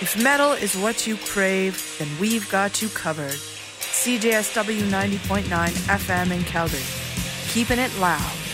If metal is what you crave, then we've got you covered. CJSW 90.9 FM in Calgary. Keeping it loud.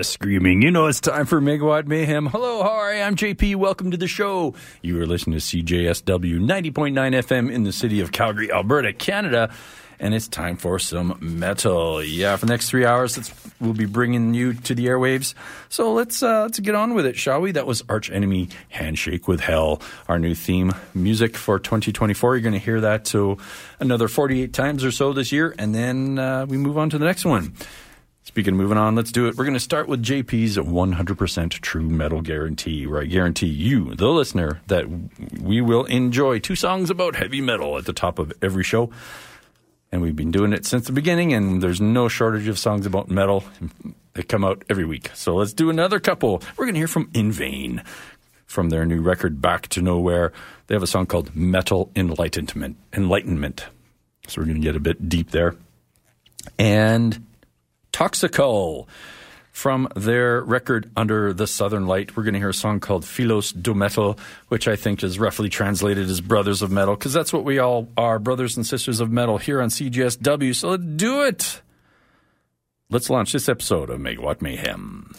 The screaming, you know it's time for Megawatt Mayhem. Hello, hi. I'm JP. Welcome to the show. You are listening to CJSW 90.9 FM in the city of Calgary, Alberta, Canada. And it's time for some metal. Yeah, for the next three hours, we'll be bringing you to the airwaves. So let's uh, let's get on with it, shall we? That was Arch Enemy Handshake with Hell, our new theme music for 2024. You're going to hear that to another 48 times or so this year, and then uh, we move on to the next one. Speaking of moving on, let's do it. We're going to start with JP's 100% true metal guarantee, where I guarantee you, the listener, that we will enjoy two songs about heavy metal at the top of every show. And we've been doing it since the beginning, and there's no shortage of songs about metal. They come out every week. So let's do another couple. We're going to hear from In Vain from their new record, Back to Nowhere. They have a song called Metal Enlightenment. Enlightenment. So we're going to get a bit deep there. And Toxikull from their record Under the Southern Light. We're going to hear a song called Filos do Metal, which I think is roughly translated as Brothers of Metal, because that's what we all are, brothers and sisters of metal here on CJSW. So let's do it. Let's launch this episode of Megawatt Mayhem.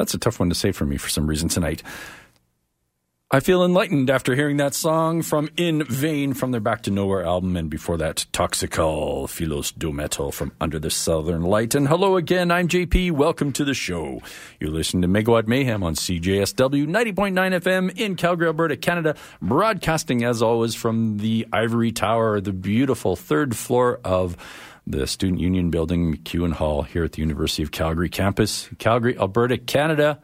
That's a tough one to say for me for some reason tonight. I feel enlightened after hearing that song from In Vain from their Back to Nowhere album, and before that, Toxikull, Filos do Metal from Under the Southern Light. And hello again, I'm JP. Welcome to the show. You're listening to Megawatt Mayhem on CJSW 90.9 FM in Calgary, Alberta, Canada, broadcasting as always from the Ivory Tower, the beautiful third floor of the Student Union Building, MacEwan Hall, here at the University of Calgary campus, Calgary, Alberta, Canada.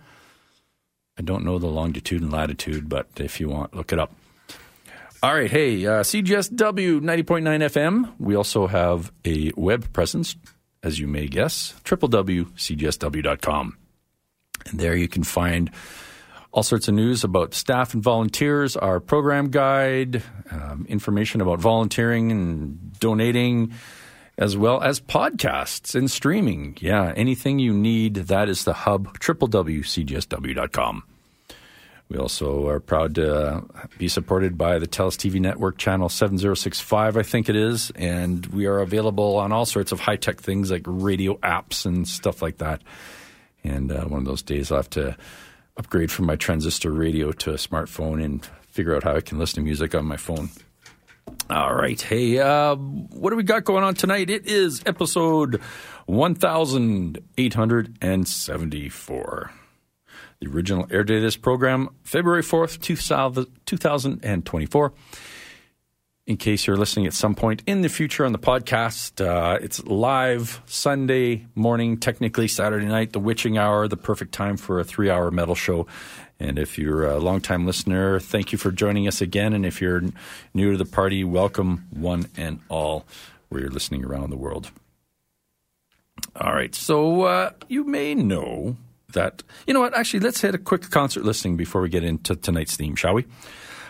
I don't know the longitude and latitude, but if you want, look it up. All right, hey, uh, CJSW 90.9 FM. We also have a web presence, as you may guess, www.cjsw.com. And there you can find all sorts of news about staff and volunteers, our program guide, um, information about volunteering and donating, as well as podcasts and streaming. Yeah, anything you need, that is the hub, www.cjsw.com. We also are proud to be supported by the TELUS TV network channel 7065, I think it is. And we are available on all sorts of high tech things like radio apps and stuff like that. And uh, one of those days I'll have to upgrade from my transistor radio to a smartphone and figure out how I can listen to music on my phone. All right. Hey, uh, what do we got going on tonight? It is episode 1874. The original air date of this program, February 4th, 2024. In case you're listening at some point in the future on the podcast, uh, it's live Sunday morning, technically Saturday night, the witching hour, the perfect time for a three hour metal show. And if you're a longtime listener, thank you for joining us again. And if you're new to the party, welcome one and all where you're listening around the world. All right. So uh, you may know that. You know what? Actually, let's hit a quick concert listing before we get into tonight's theme, shall we?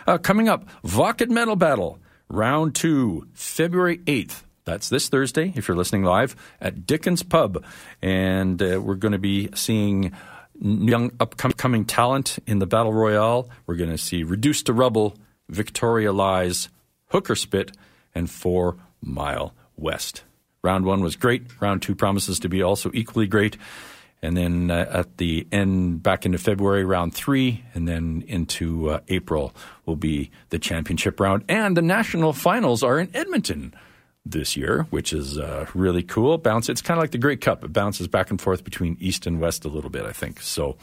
Uh, coming up, Wacken Metal Battle, round two, February 8th. That's this Thursday, if you're listening live, at Dickens Pub. And uh, we're going to be seeing young upcoming talent in the Battle Royale. We're going to see Reduced to Rubble, Victoria Lies, Hooker Spit, and Four Mile West. Round one was great. Round two promises to be also equally great. And then uh, at the end, back into February, round three, and then into uh, April will be the championship round. And the national finals are in Edmonton this year, which is uh, really cool. Bounce. It's kind of like the Grey Cup. It bounces back and forth between East and West a little bit, I think. So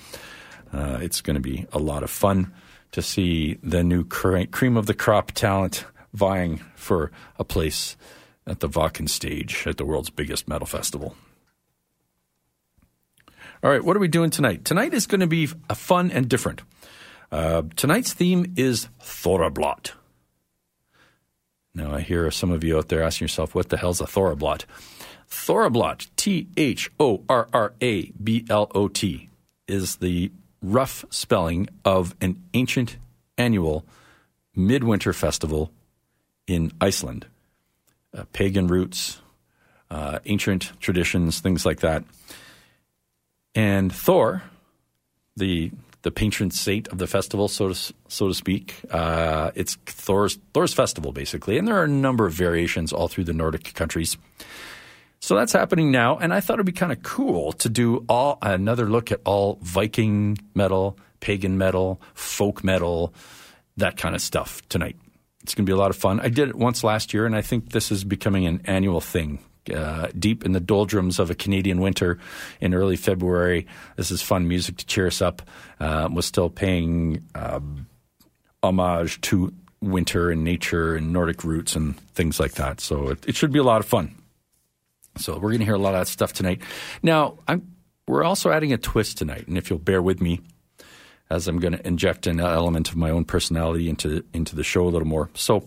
uh, it's going to be a lot of fun to see the new cream of the crop talent vying for a place at the Wacken stage at the world's biggest metal festival. All right, what are we doing tonight? Tonight is going to be fun and different. Uh, tonight's theme is Thorrablot. Now, I hear some of you out there asking yourself, what the hell's a Thorrablot? Thorrablot, T H O R R A B L O T, is the rough spelling of an ancient annual midwinter festival in Iceland. Uh, pagan roots, uh, ancient traditions, things like that. And Thor, the the patron saint of the festival, so to so to speak, uh, it's Thor's Thor's festival basically, and there are a number of variations all through the Nordic countries. So that's happening now, and I thought it'd be kind of cool to do all another look at all Viking metal, pagan metal, folk metal, that kind of stuff tonight. It's going to be a lot of fun. I did it once last year, and I think this is becoming an annual thing uh, deep in the doldrums of a Canadian winter in early February. This is fun music to cheer us up. Uh, was still paying uh, homage to winter and nature and Nordic roots and things like that. So it, it should be a lot of fun. So we're going to hear a lot of that stuff tonight. Now, I'm, we're also adding a twist tonight, and if you'll bear with me, as I'm going to inject an element of my own personality into into the show a little more. So,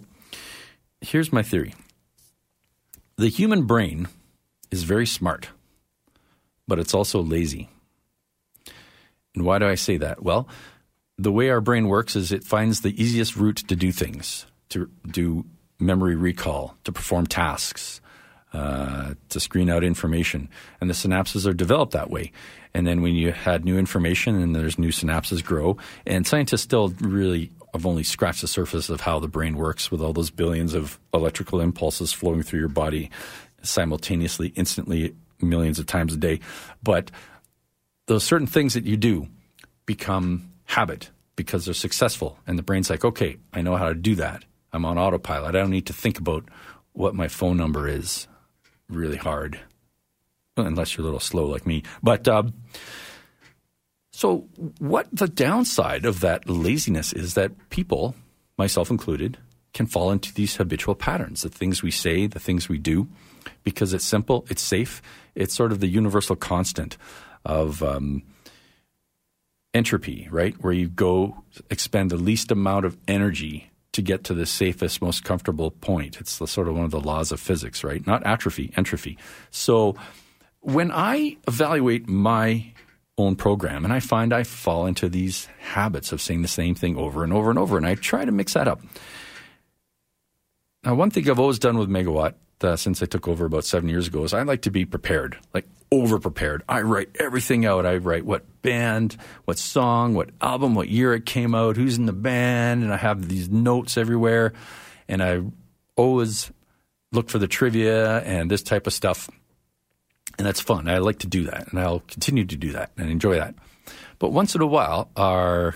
here's my theory the human brain is very smart, but it's also lazy. And why do I say that? Well, the way our brain works is it finds the easiest route to do things, to do memory recall, to perform tasks, uh, to screen out information. And the synapses are developed that way. And then when you had new information and there's new synapses grow, and scientists still really I've only scratched the surface of how the brain works with all those billions of electrical impulses flowing through your body simultaneously, instantly millions of times a day. But those certain things that you do become habit because they're successful. And the brain's like, okay, I know how to do that. I'm on autopilot. I don't need to think about what my phone number is really hard, unless you're a little slow like me. But um, so, what the downside of that laziness is that people, myself included, can fall into these habitual patterns the things we say, the things we do, because it's simple, it's safe, it's sort of the universal constant of. Um, entropy, right? Where you go expend the least amount of energy to get to the safest, most comfortable point. It's the, sort of one of the laws of physics, right? Not atrophy, entropy. So when I evaluate my own program and I find I fall into these habits of saying the same thing over and over and over, and I try to mix that up. Now, one thing I've always done with Megawatt uh, since I took over about seven years ago is I like to be prepared, like over prepared. I write everything out. I write what band, what song, what album, what year it came out, who's in the band, and I have these notes everywhere. And I always look for the trivia and this type of stuff. And that's fun. I like to do that, and I'll continue to do that and enjoy that. But once in a while, our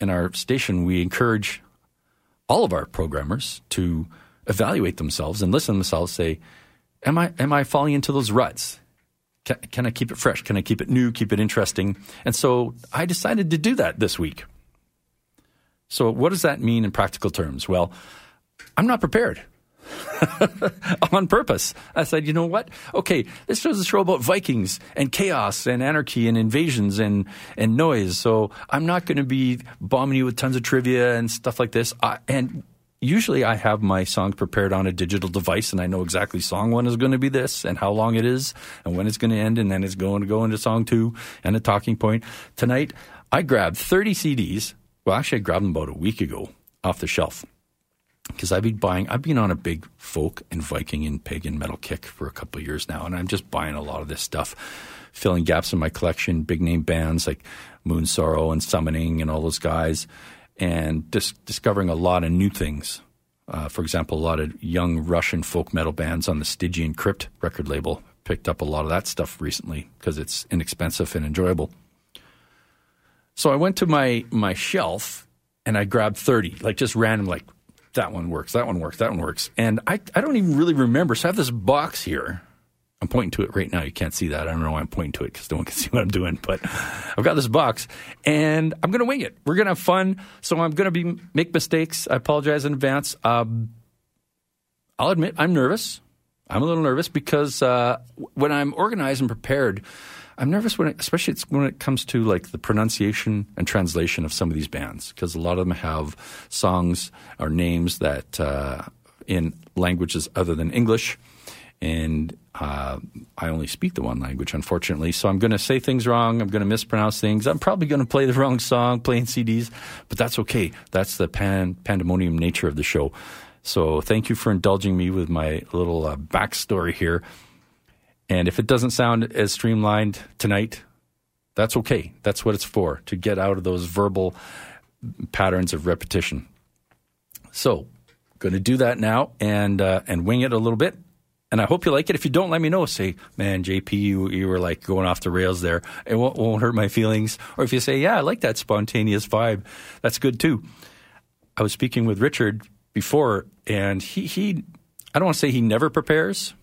in our station, we encourage all of our programmers to evaluate themselves and listen to themselves say, am I, am I falling into those ruts? Can, can I keep it fresh? Can I keep it new? Keep it interesting? And so I decided to do that this week. So what does that mean in practical terms? Well, I'm not prepared. on purpose. I said, you know what? Okay, this is a show about Vikings and chaos and anarchy and invasions and, and noise. So I'm not going to be bombing you with tons of trivia and stuff like this. I, and usually I have my song prepared on a digital device and I know exactly song one is going to be this and how long it is and when it's going to end and then it's going to go into song two and a talking point. Tonight, I grabbed 30 CDs. Well, actually, I grabbed them about a week ago off the shelf because I've been buying, I've been on a big folk and Viking and pagan metal kick for a couple years now, and I'm just buying a lot of this stuff, filling gaps in my collection, big name bands like Moonsorrow and Summoning and all those guys and dis- discovering a lot of new things. Uh, for example, a lot of young Russian folk metal bands on the Stygian Crypt record label. Picked up a lot of that stuff recently because it's inexpensive and enjoyable. So I went to my my shelf and I grabbed 30, like just random, like that one works, that one works, that one works. And I, I don't even really remember. So I have this box here I'm pointing to it right now. You can't see that. I don't know why I'm pointing to it because no one can see what I'm doing. But I've got this box, and I'm going to wing it. We're going to have fun. So I'm going to be make mistakes. I apologize in advance. Um, I'll admit I'm nervous. I'm a little nervous because uh, when I'm organized and prepared, I'm nervous when, it, especially when it comes to like the pronunciation and translation of some of these bands, because a lot of them have songs or names that uh, in languages other than English and uh, I only speak the one language, unfortunately. So I'm going to say things wrong. I'm going to mispronounce things. I'm probably going to play the wrong song, playing CDs, but that's okay. That's the pan- pandemonium nature of the show. So thank you for indulging me with my little uh, backstory here. And if it doesn't sound as streamlined tonight, that's okay. That's what it's for to get out of those verbal patterns of repetition. So, going to do that now and uh, and wing it a little bit and I hope you like it. If you don't, let me know. Say, man, JP, you, you were like going off the rails there. It won't, won't hurt my feelings. Or if you say, yeah, I like that spontaneous vibe, that's good too. I was speaking with Richard before, and he, he I don't want to say he never prepares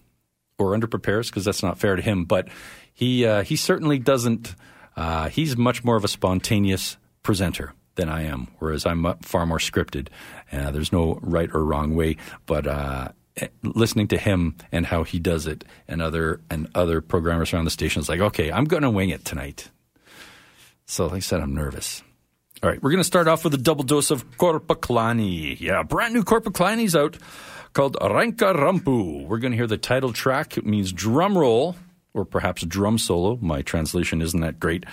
or under prepares because that's not fair to him, but he, uh, he certainly doesn't, uh, he's much more of a spontaneous presenter than I am, whereas I'm far more scripted. Uh, there's no right or wrong way, but uh, listening to him and how he does it and other and other programmers around the station is like, okay, I'm going to wing it tonight. So like I said, I'm nervous. All right, we're going to start off with a double dose of Korpiklaani. Yeah, brand new Korpiklaani's out called Rankarumpu. We're going to hear the title track. It means drum roll or perhaps drum solo. My translation isn't that great.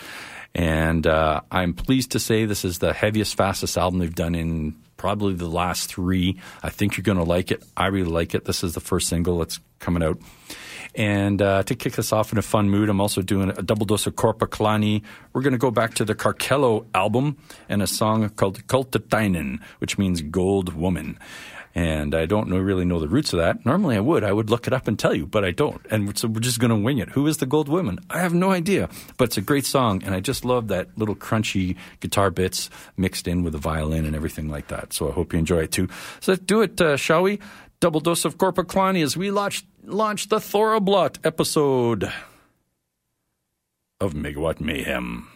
And uh, I'm pleased to say this is the heaviest, fastest album they've done in probably the last three. I think you're going to like it. I really like it. This is the first single that's coming out. And uh, to kick us off in a fun mood, I'm also doing a double dose of Korpiklaani. We're going to go back to the Karkelo album and a song called Kultanainen, which means Gold Woman. and I don't know, really know the roots of that. Normally I would. I would look it up and tell you, but I don't. And so we're just going to wing it. Who is the Gold Woman? I have no idea, but it's a great song, and I just love that little crunchy guitar bits mixed in with the violin and everything like that. So I hope you enjoy it too. So let's do it, uh, shall we? Double dose of Korpiklaani as we launch, launch the Thorrablot episode of Megawatt Mayhem.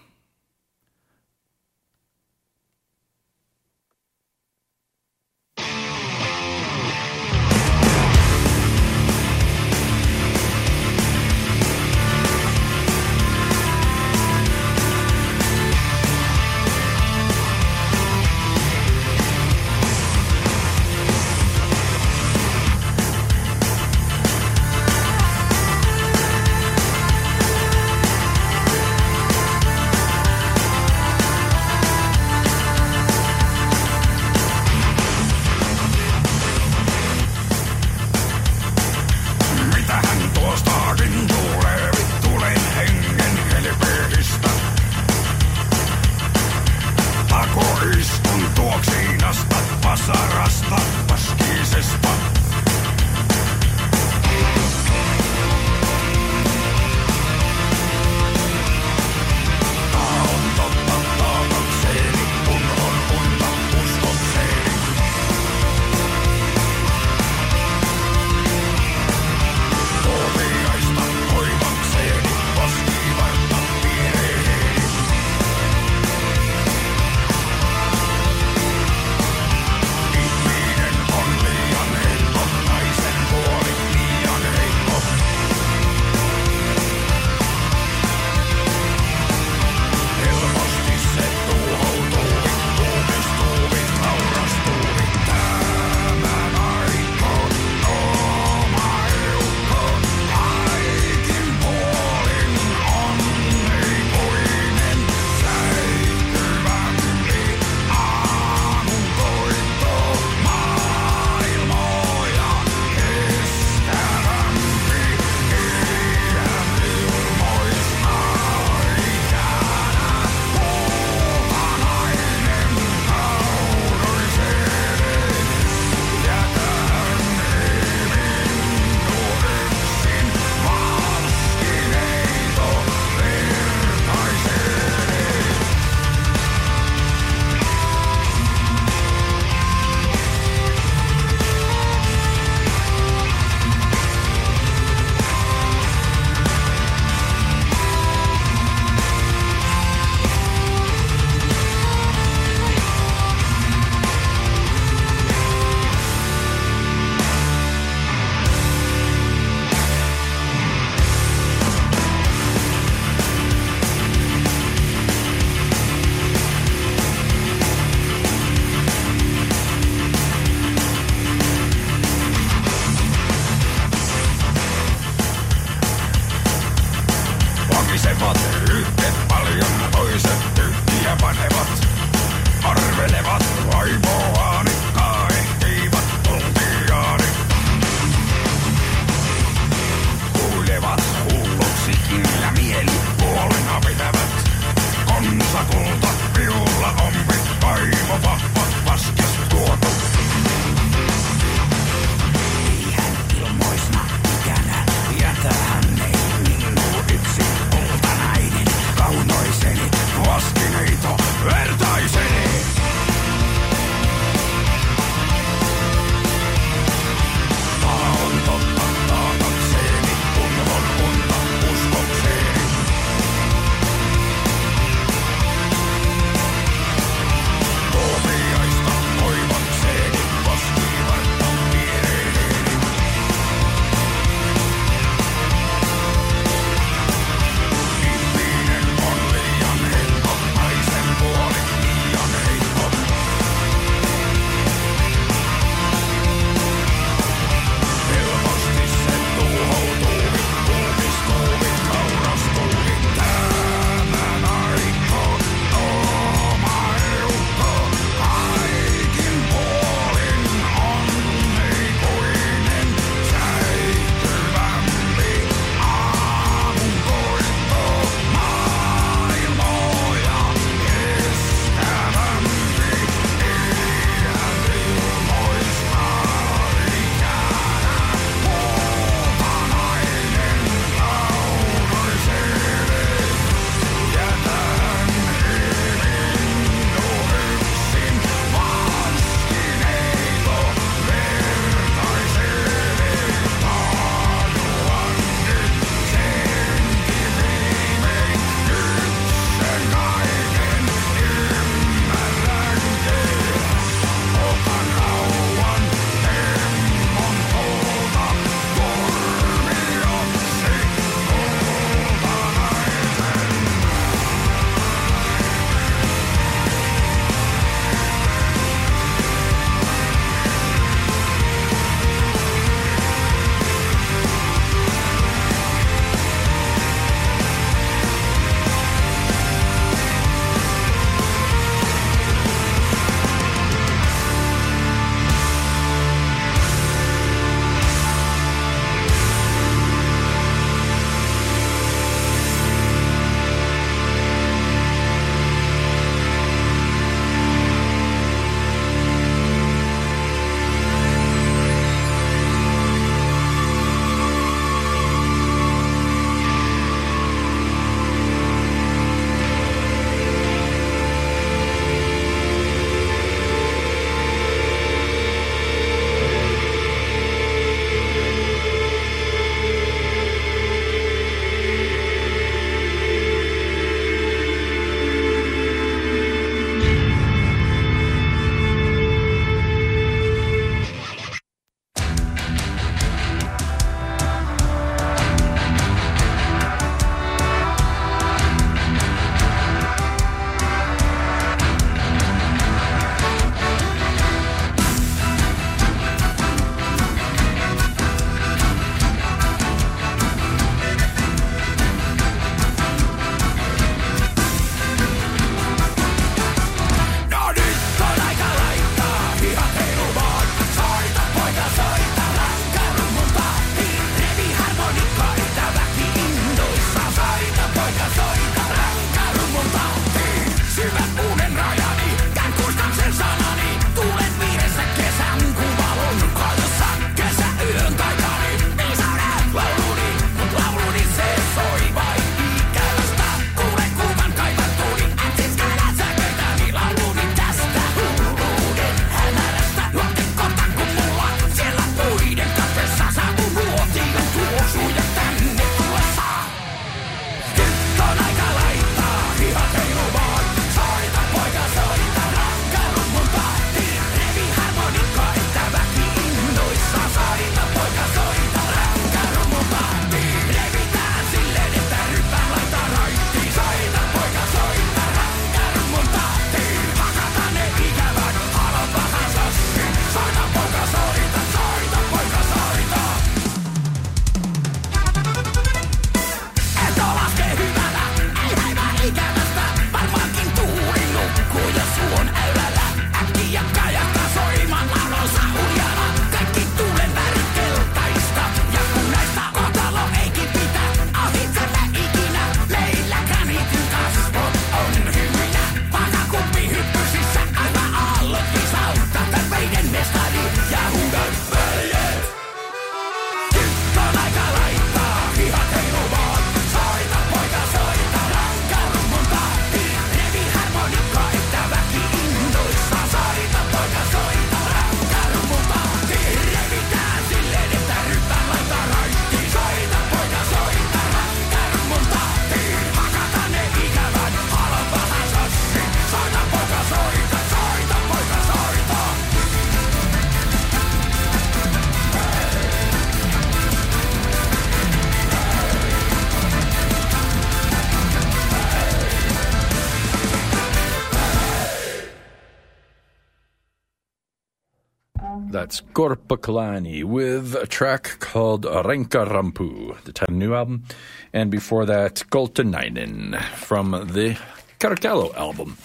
That's Korpiklaani with a track called Rankarumpu, the title new album. And before that, Goltenainen from the Karkelo album.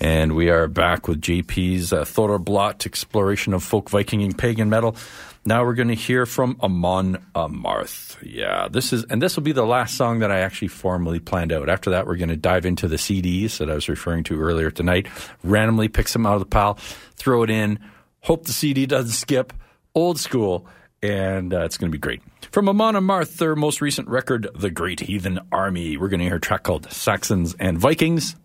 And we are back with JP's uh, Blot exploration of folk Viking and pagan metal. Now we're going to hear from Amon Amarth. Yeah, this is, and this will be the last song that I actually formally planned out. After that, we're going to dive into the CDs that I was referring to earlier tonight. Randomly pick some out of the pile, throw it in, hope the CD doesn't skip. Old school, and uh, it's going to be great. From Amon Amarth, their most recent record, The Great Heathen Army, we're going to hear a track called Saxons and Vikings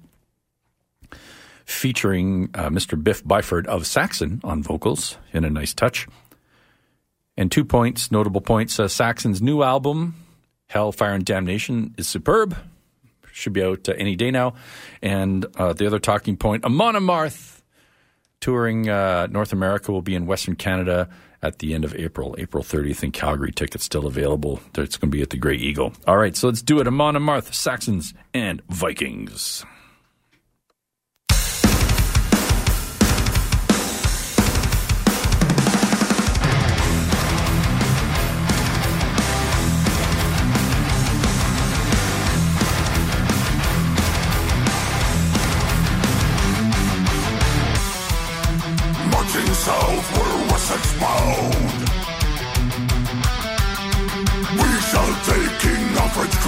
featuring uh, Mr. Biff Byford of Saxon on vocals in a nice touch. And two points, notable points. Uh, Saxon's new album, Hell, Fire, and Damnation, is superb. Should be out uh, any day now. And uh, the other talking point, Amon Amarth, touring uh, North America, will be in Western Canada at the end of April, April 30th in Calgary. Tickets still available. It's going to be at the Grey Eagle. All right, so let's do it. Amon Amarth, Saxons, and Vikings.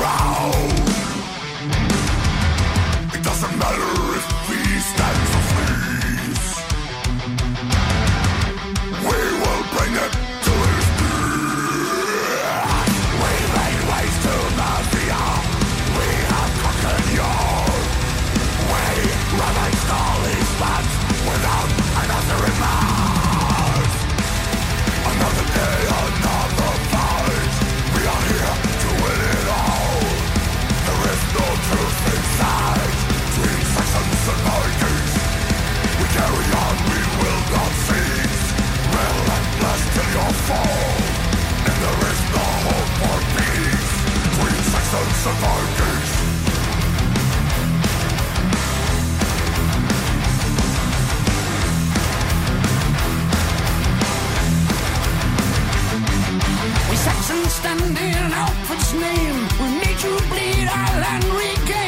Alfred's Saxons and Vikings. We Saxons stand in Alfred's name. We made you bleed our land regain.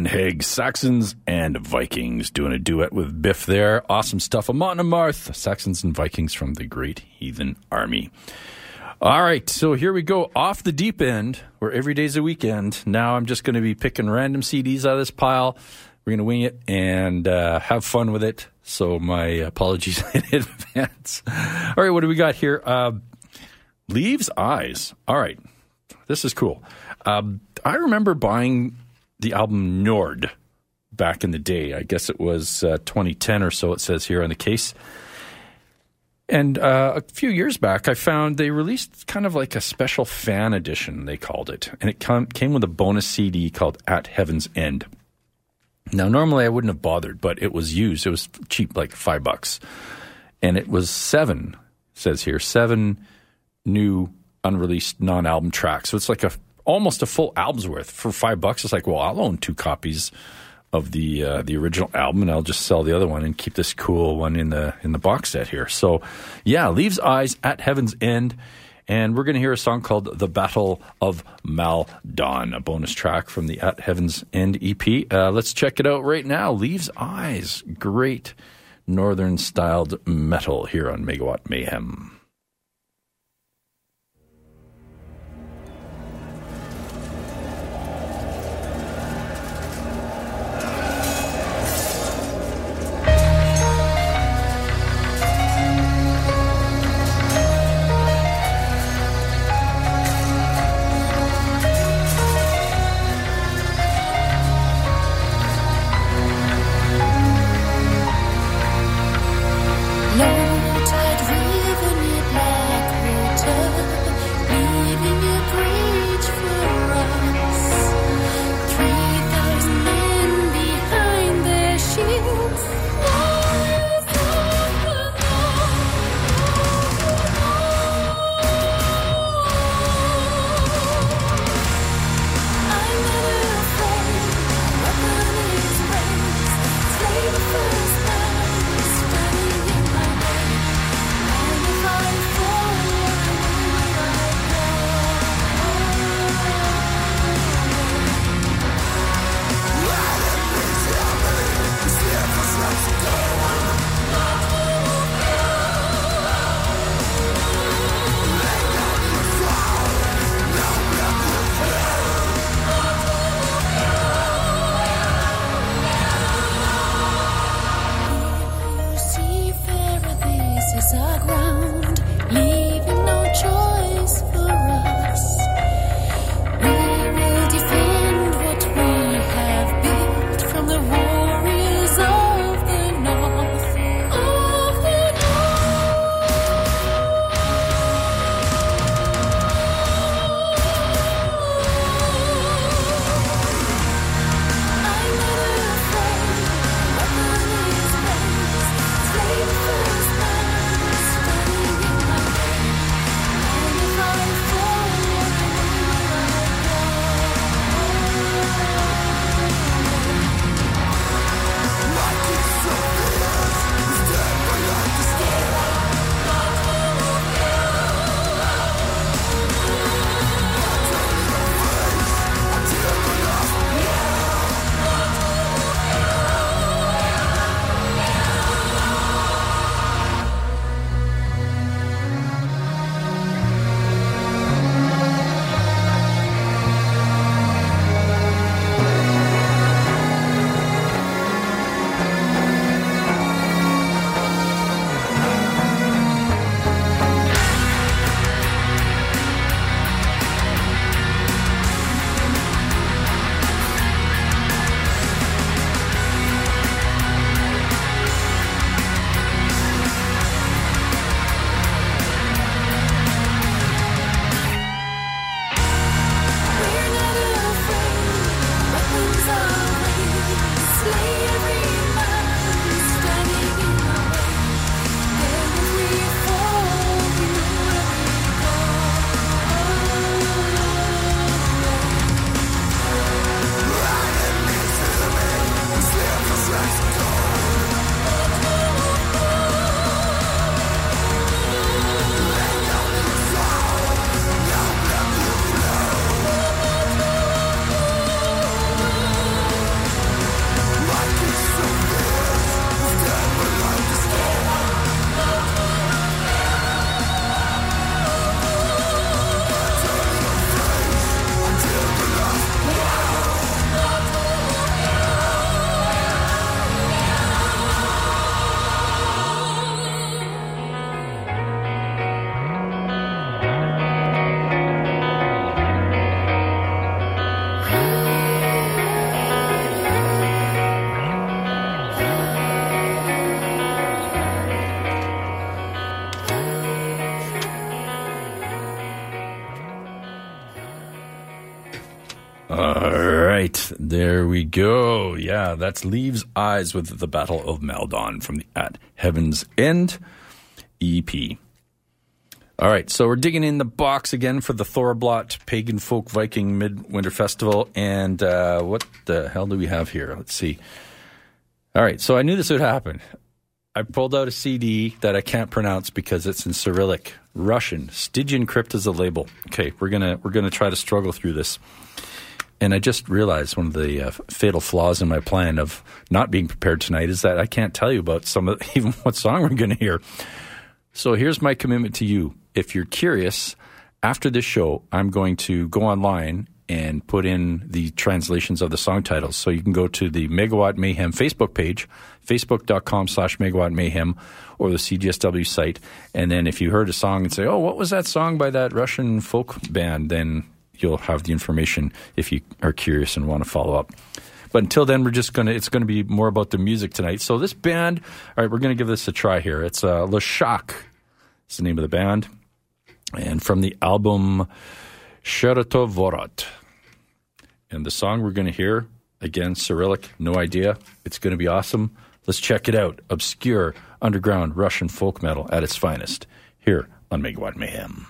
Johan Hegg, Saxons and Vikings, doing a duet with Biff there. Awesome stuff. Amon Amarth, Saxons and Vikings from the Great Heathen Army. All right, so here we go off the deep end, where every day's a weekend. Now I'm just going to be picking random CDs out of this pile. We're going to wing it and uh, have fun with it. So my apologies in advance. All right, what do we got here? Uh, Leaves' Eyes. All right, this is cool. Um, I remember buying the album Nord back in the day. I guess it was uh, 2010 or so, it says here on the case. And uh, a few years back, I found they released kind of like a special fan edition, they called it. And it com- came with a bonus CD called At Heaven's End. Now, normally I wouldn't have bothered, but it was used. It was cheap, like five bucks. And it was seven, says here, seven new unreleased non album tracks. So it's like a almost a full album's worth for five bucks. It's like, well, I'll own two copies of the uh, the original album, and I'll just sell the other one and keep this cool one in the in the box set here. So, yeah, Leaves' Eyes at heaven's end, and we're going to hear a song called "The Battle of Maldon," a bonus track from the At Heaven's End EP. Uh, let's check it out right now. Leaves' Eyes, great northern styled metal here on Megawatt Mayhem. There we go. Yeah, that's Leaves' Eyes with the Battle of Maldon from the At Heaven's End EP. All right, so we're digging in the box again for the Thorblot Pagan Folk Viking Midwinter Festival. And uh, what the hell do we have here? Let's see. All right, so I knew this would happen. I pulled out a CD that I can't pronounce because it's in Cyrillic, Russian. Stygian Crypt is a label. Okay, we're gonna we're gonna try to struggle through this. And I just realized one of the uh, fatal flaws in my plan of not being prepared tonight is that I can't tell you about some of even what song we're going to hear. So here's my commitment to you. If you're curious, after this show, I'm going to go online and put in the translations of the song titles. So you can go to the Megawatt Mayhem Facebook page, facebook.com slash Megawatt Mayhem, or the CJSW site. And then if you heard a song and say, oh, what was that song by that Russian folk band? Then you'll have the information if you are curious and want to follow up. But until then, we're just gonna. It's gonna be more about the music tonight. So this band, all right, we're gonna give this a try here. It's uh, Leshak. It's the name of the band, and from the album Chertovorot. And the song we're gonna hear again, Cyrillic. No idea. It's gonna be awesome. Let's check it out. Obscure underground Russian folk metal at its finest here on Megawatt Mayhem.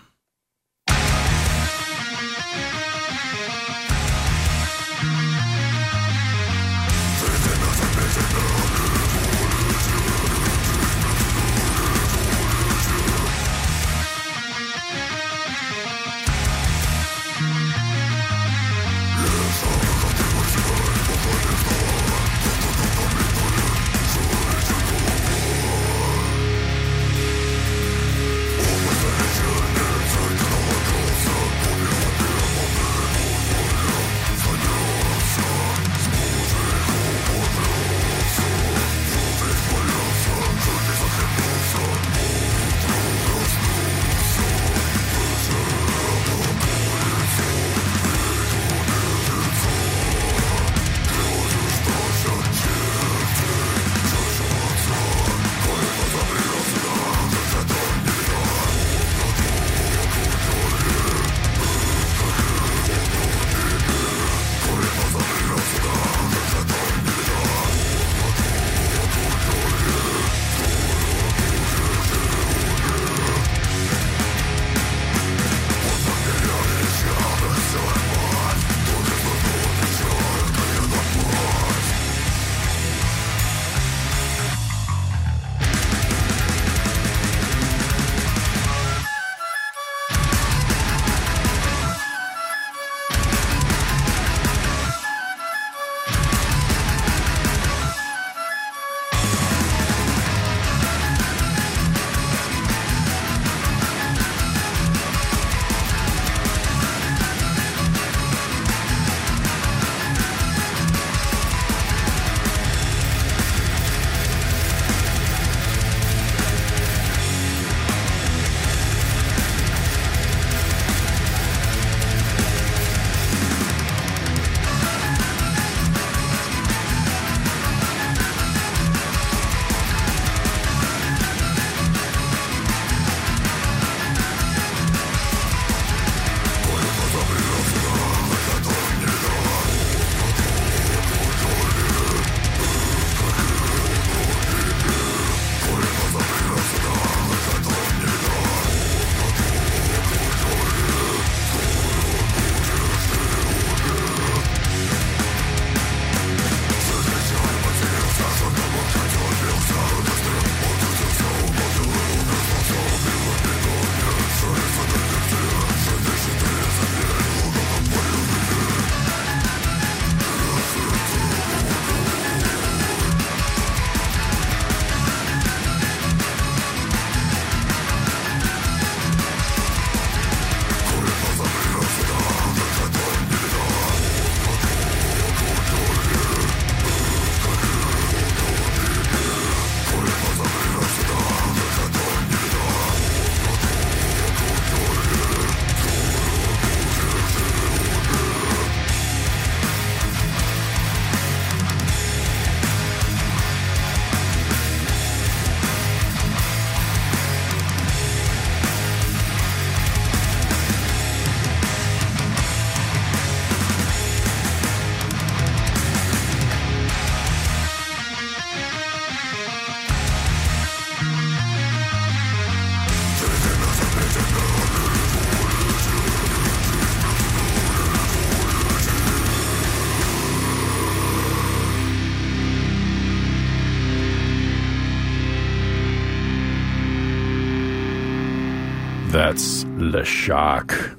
Leshak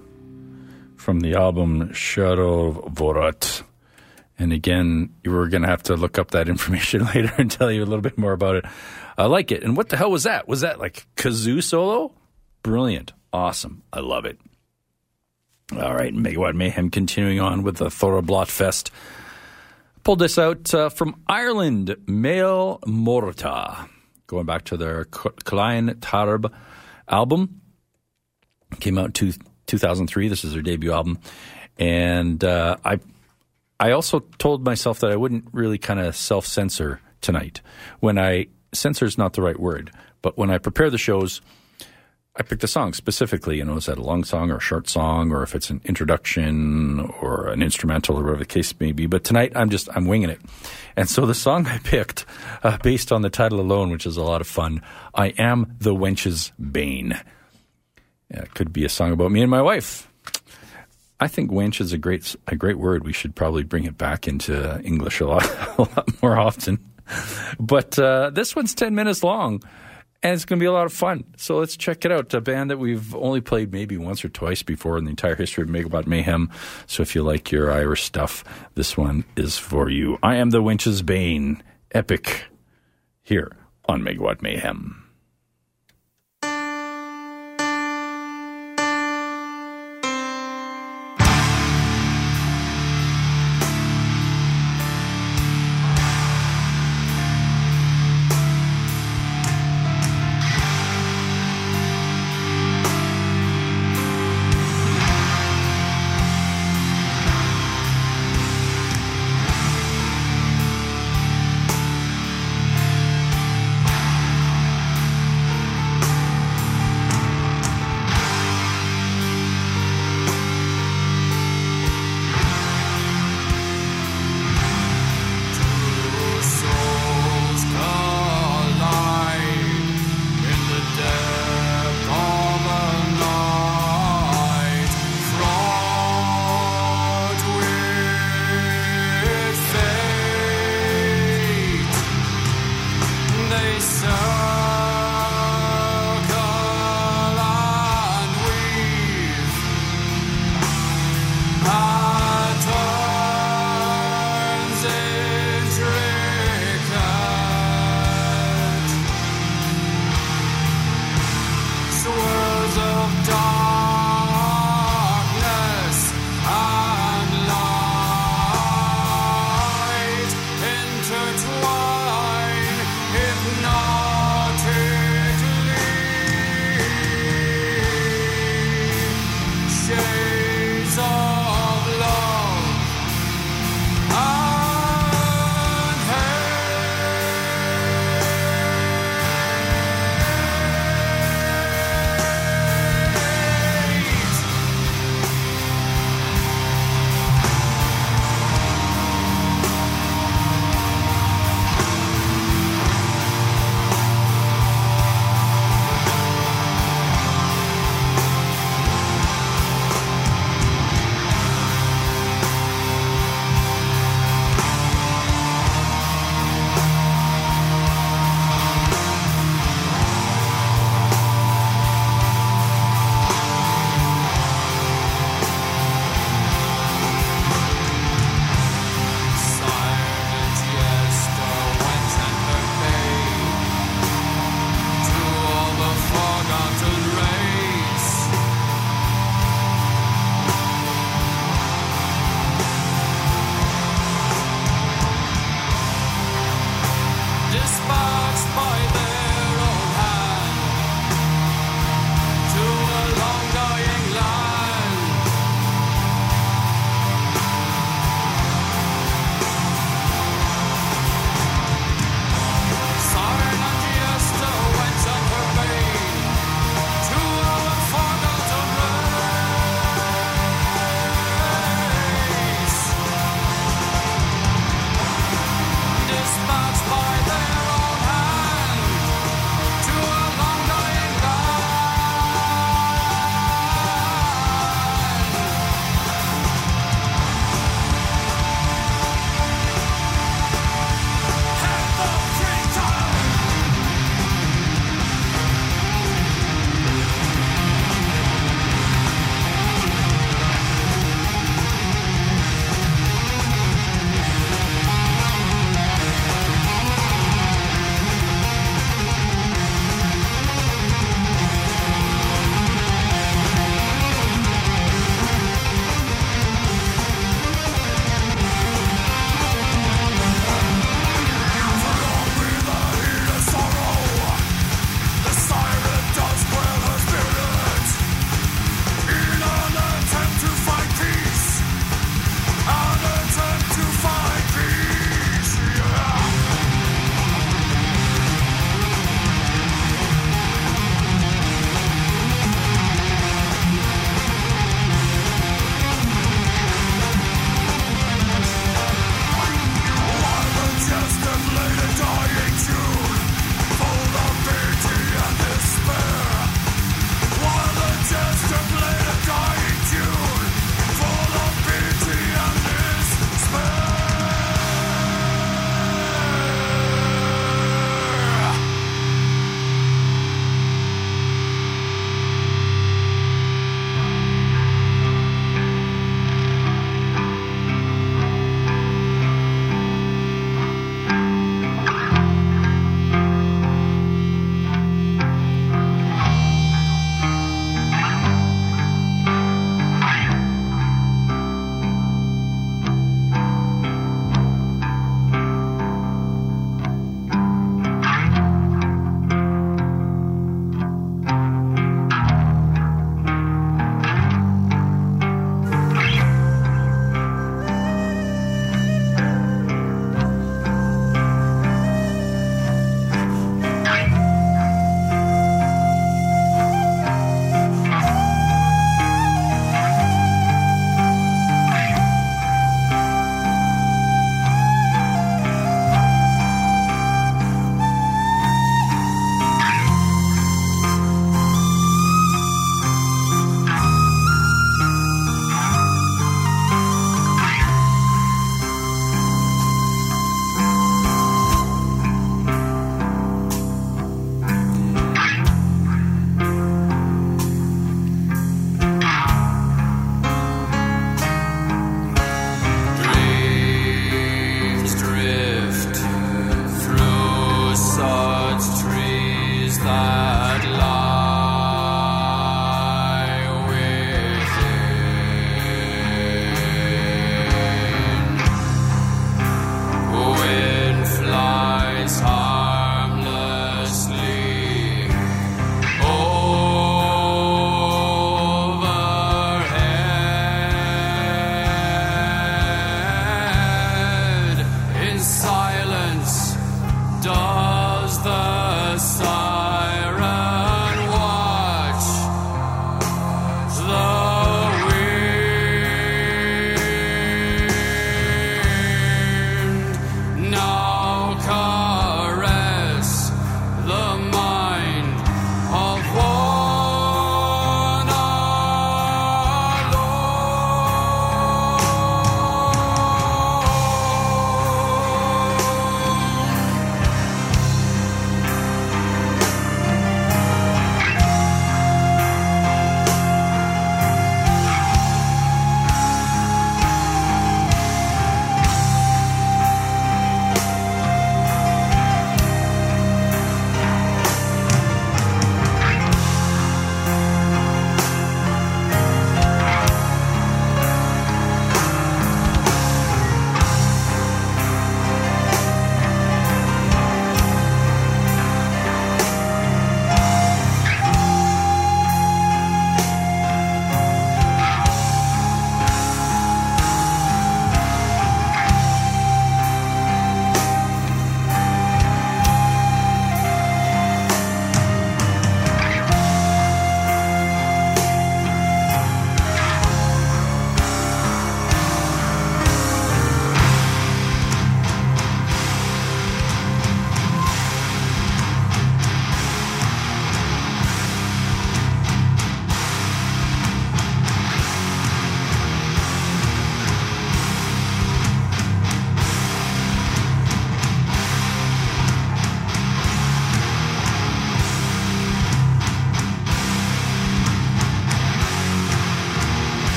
from the album Shadow Vorat. And again, you were going to have to look up that information later and tell you a little bit more about it. I like it. And what the hell was that? Was that like kazoo solo? Brilliant. Awesome. I love it. All right, Megawatt Mayhem continuing on with the Thorrablot Fest. Pulled this out uh, from Ireland, Mael Mordha, going back to their Cluain Tarbh album. Came out in two, 2003. This is their debut album. And uh, I I also told myself that I wouldn't really kind of self censor tonight. When I censor is not the right word, but when I prepare the shows, I picked a song specifically. You know, is that a long song or a short song, or if it's an introduction or an instrumental or whatever the case may be. But tonight, I'm just I'm winging it, and so the song I picked, uh, based on the title alone, which is a lot of fun, I am the wench's bane. Yeah, it could be a song about me and my wife. I think wench is a great a great word. We should probably bring it back into English a lot a lot more often. But uh, this one's ten minutes long, and it's going to be a lot of fun. So let's check it out. A band that we've only played maybe once or twice before in the entire history of Megawatt Mayhem. So if you like your Irish stuff, this one is for you. I am the Wench's Bane, epic, here on Megawatt Mayhem.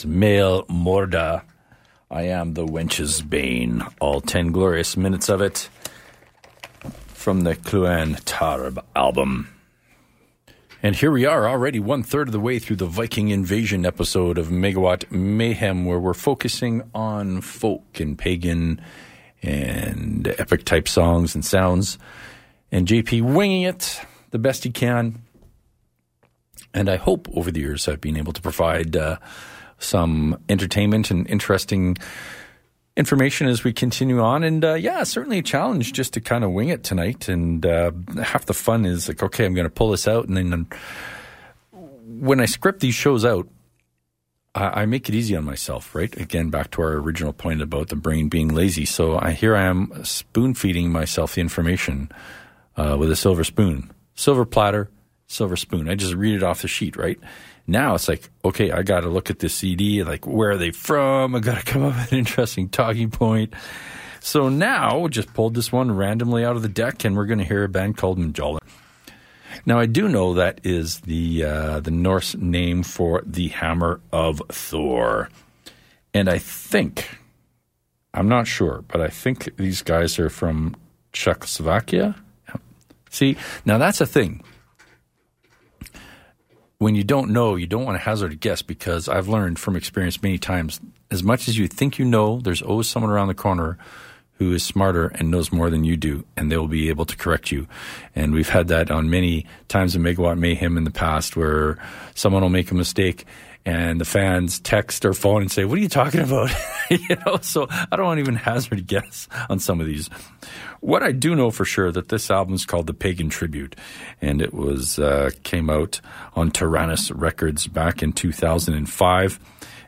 That's Mael Mordha. I am the wench's bane. All 10 glorious minutes of it from the Cluain Tarbh album. And here we are, already one third of the way through the Viking Invasion episode of Megawatt Mayhem, where we're focusing on folk and pagan and epic type songs and sounds. And JP winging it the best he can. And I hope over the years I've been able to provide uh, some entertainment and interesting information as we continue on. And uh, yeah, certainly a challenge just to kind of wing it tonight. And uh, half the fun is like, okay, I'm going to pull this out. And then when I script these shows out, I, make it easy on myself, right? Again, back to our original point about the brain being lazy. So I, here I am spoon feeding myself the information uh, with a silver spoon, silver platter, silver spoon. I just read it off the sheet, right? Now it's like, okay, I got to look at this CD. Like, where are they from? I got to come up with an interesting talking point. So now, we just pulled this one randomly out of the deck, and we're going to hear a band called Mjolner. Now, I do know that is the uh, the Norse name for the hammer of Thor, and I think I'm not sure, but I think these guys are from Czechoslovakia. See, now that's a thing. When you don't know, you don't want to hazard a guess because I've learned from experience many times as much as you think you know, there's always someone around the corner who is smarter and knows more than you do, and they will be able to correct you. And we've had that on many times in Megawatt Mayhem in the past where someone will make a mistake and the fans text or phone and say, What are you talking about? you know, so I don't even hazard guess on some of these. What I do know for sure that this album is called The Pagan Tribute, and it was uh, came out on Tyrannus Records back in 2005.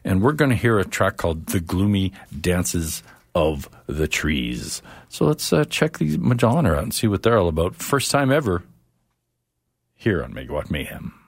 And we're going to hear a track called The Gloomy Dances of the Trees. So let's uh, check these Magellan out and see what they're all about. First time ever here on Megawatt Mayhem.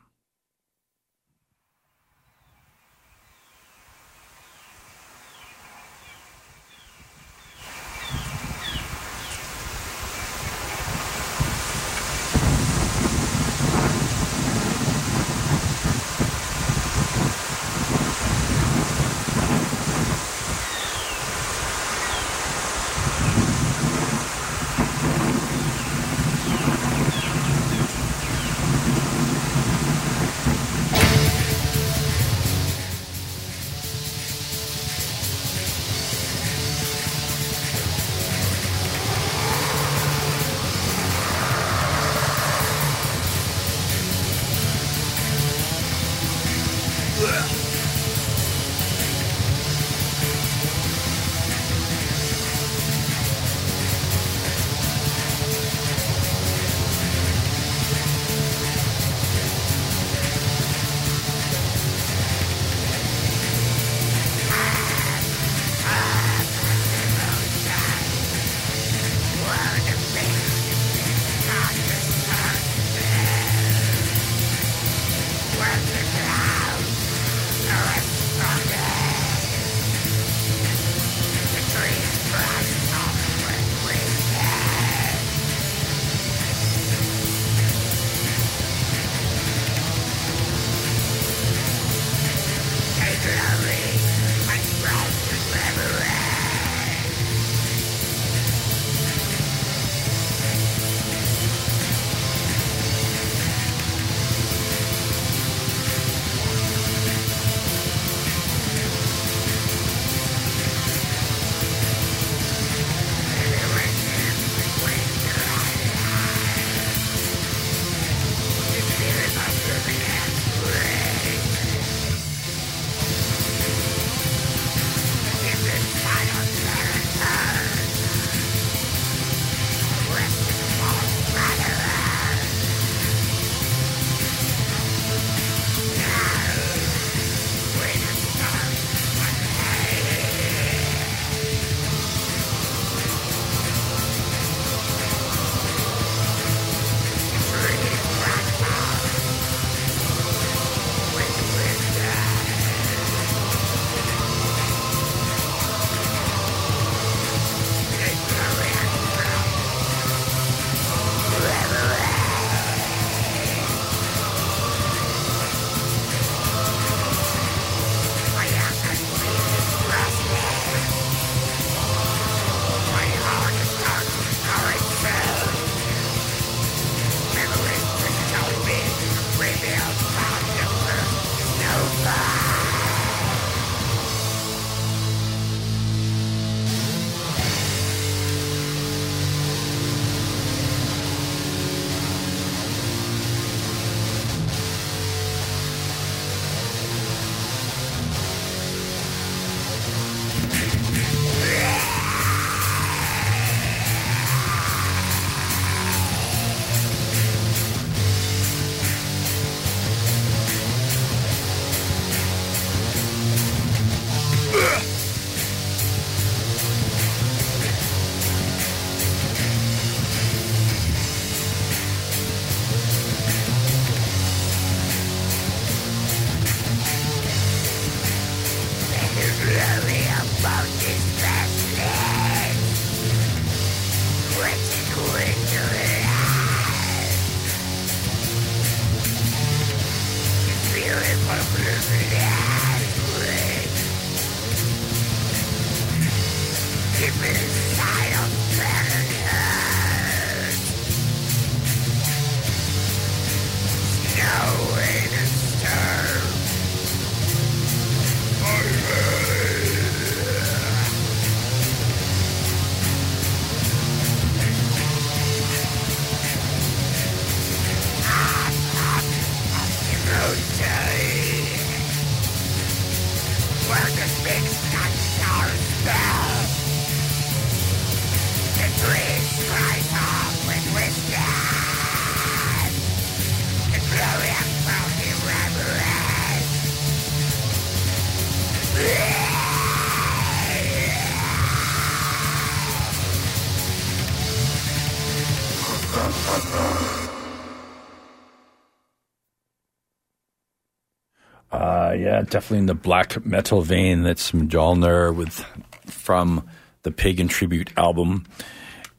Yeah, definitely in the black metal vein. That's Mjolner with from the Pagan Tribute album,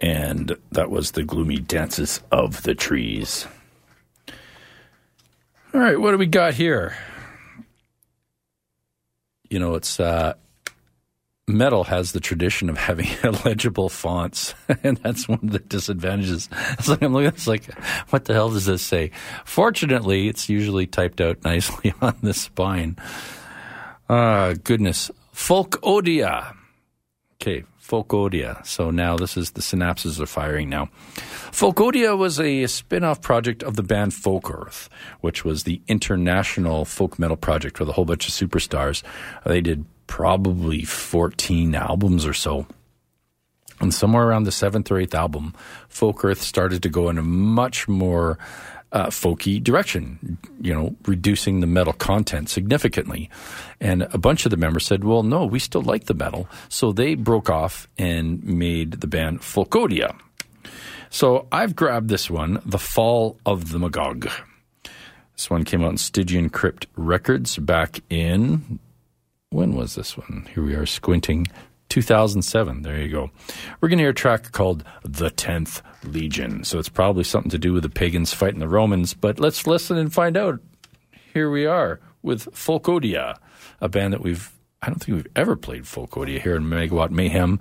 and that was the gloomy dances of the trees. All right, what do we got here? You know, it's uh, metal has the tradition of having illegible fonts, and that's one of the disadvantages. It's like I'm looking, it's like, what the hell does this say? Fortunately, it's usually typed out nicely on the spine. Ah, goodness. Folkodia. Okay, Folkodia. So now this is the synapses are firing now. Folkodia was a spin-off project of the band Folkearth, which was the international folk metal project with a whole bunch of superstars. They did probably 14 albums or so. And somewhere around the seventh or eighth album, Folkearth started to go in a much more uh, folky direction, you know, reducing the metal content significantly. And a bunch of the members said, well, no, we still like the metal. So they broke off and made the band Folkodia. So I've grabbed this one, The Fall of the Magog. This one came out in Stygian Crypt Records back in when was this one? Here we are squinting. 2007. There you go. We're going to hear a track called The Tenth Legion. So it's probably something to do with the pagans fighting the Romans, but let's listen and find out. Here we are with Folkodia, a band that we've, I don't think we've ever played Folkodia here in Megawatt Mayhem.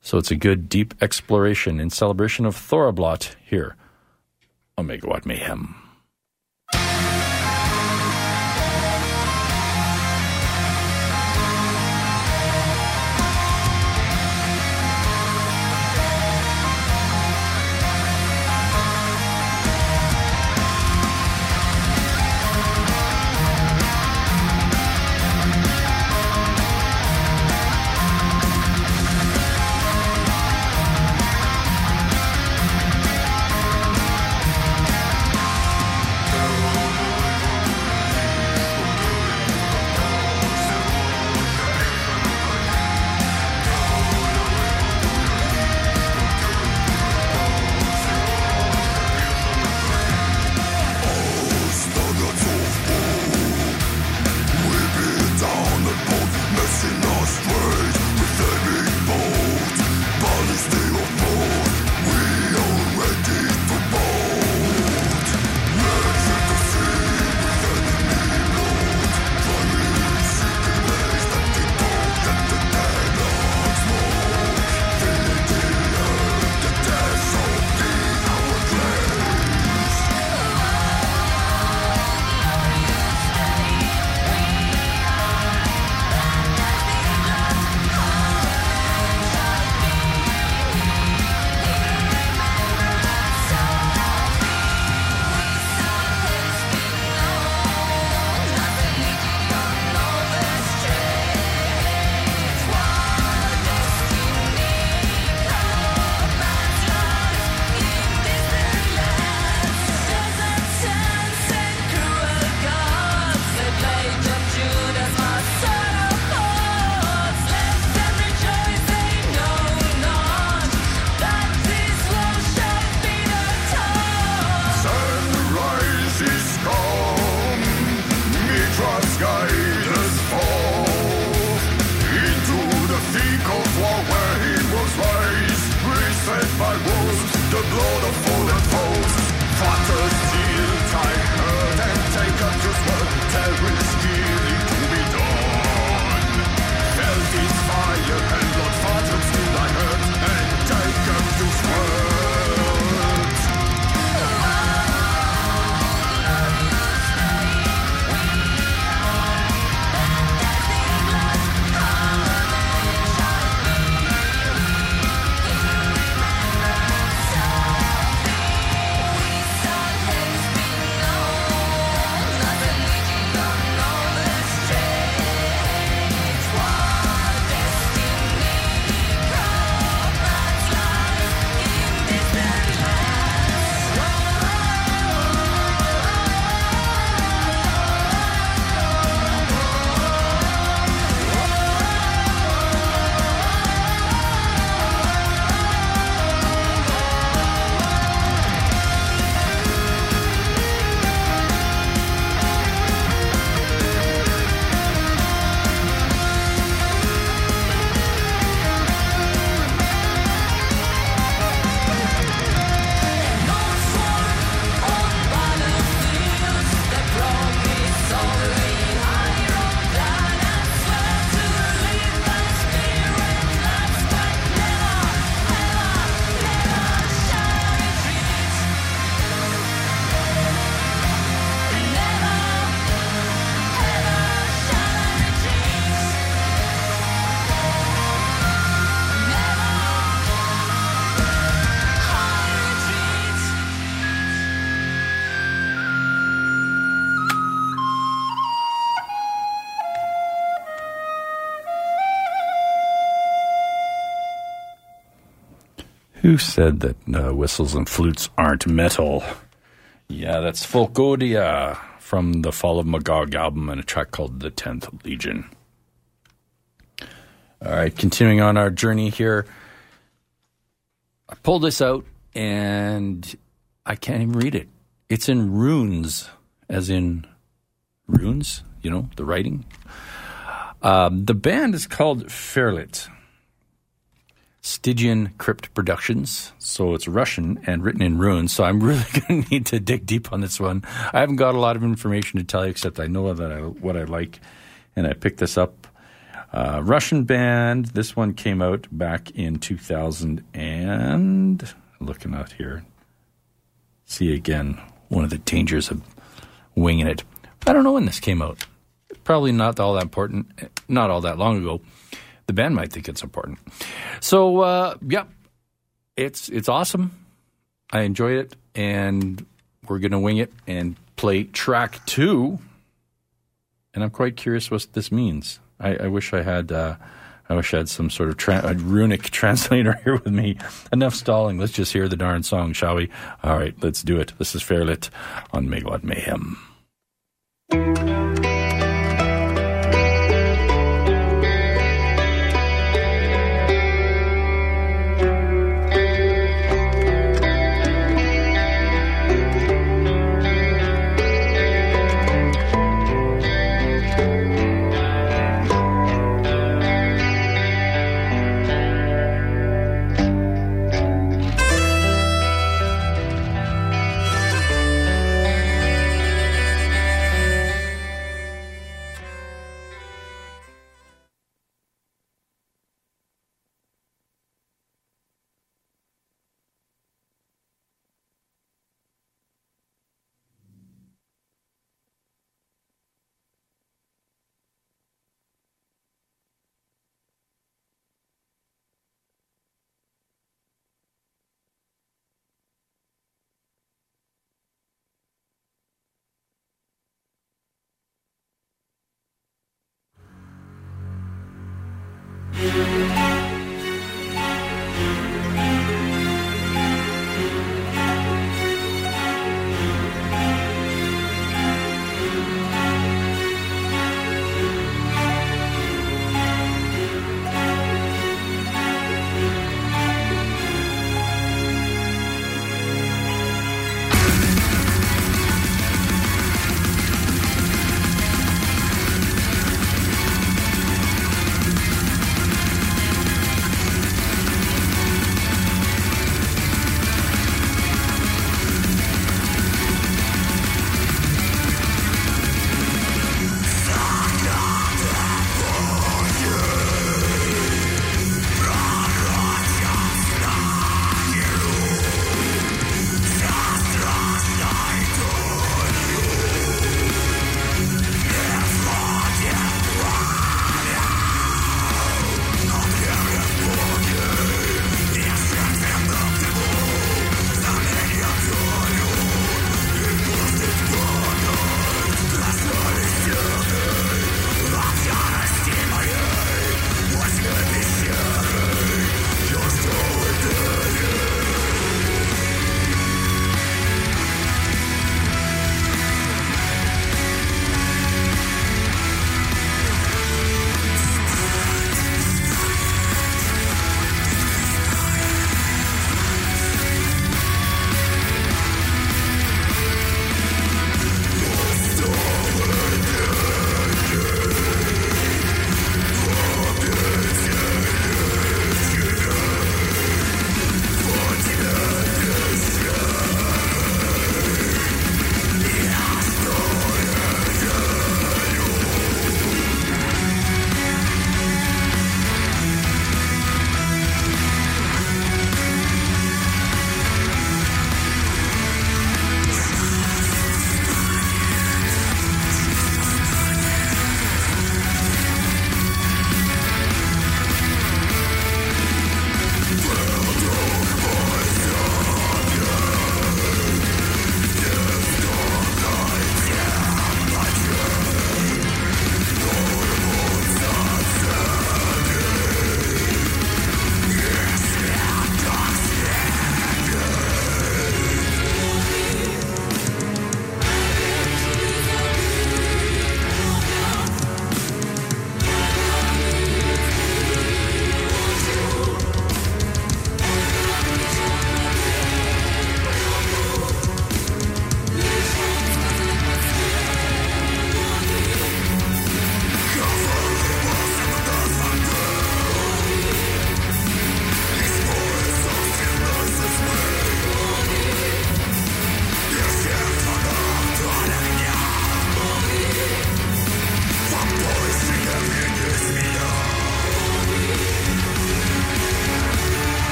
So it's a good deep exploration in celebration of Thorrablot here on Megawatt Mayhem. Who said that uh, whistles and flutes aren't metal? Yeah, that's Folkodia from the Fall of Magog album and a track called The Tenth Legion. All right, continuing on our journey here. I pulled this out and I can't even read it. It's in runes, as in runes, you know, the writing. Um, the band is called Fferyllt. Stygian Crypt Productions. So it's Russian and written in runes. So I'm really going to need to dig deep on this one. I haven't got a lot of information to tell you, except I know that I, what I like, and I picked this up. Uh, Russian band. This one came out back in 2000 and looking out here. See again one of the dangers of winging it. I don't know when this came out. Probably not all that important. Not all that long ago the band might think it's important. So, uh, yeah, it's it's awesome. I enjoy it, and we're gonna wing it and play track two. And I'm quite curious what this means. I, I wish I had. Uh, I wish I had some sort of tra- runic translator here with me. Enough stalling. Let's just hear the darn song, shall we? All right, let's do it. This is Fferyllt on Megawatt Mayhem.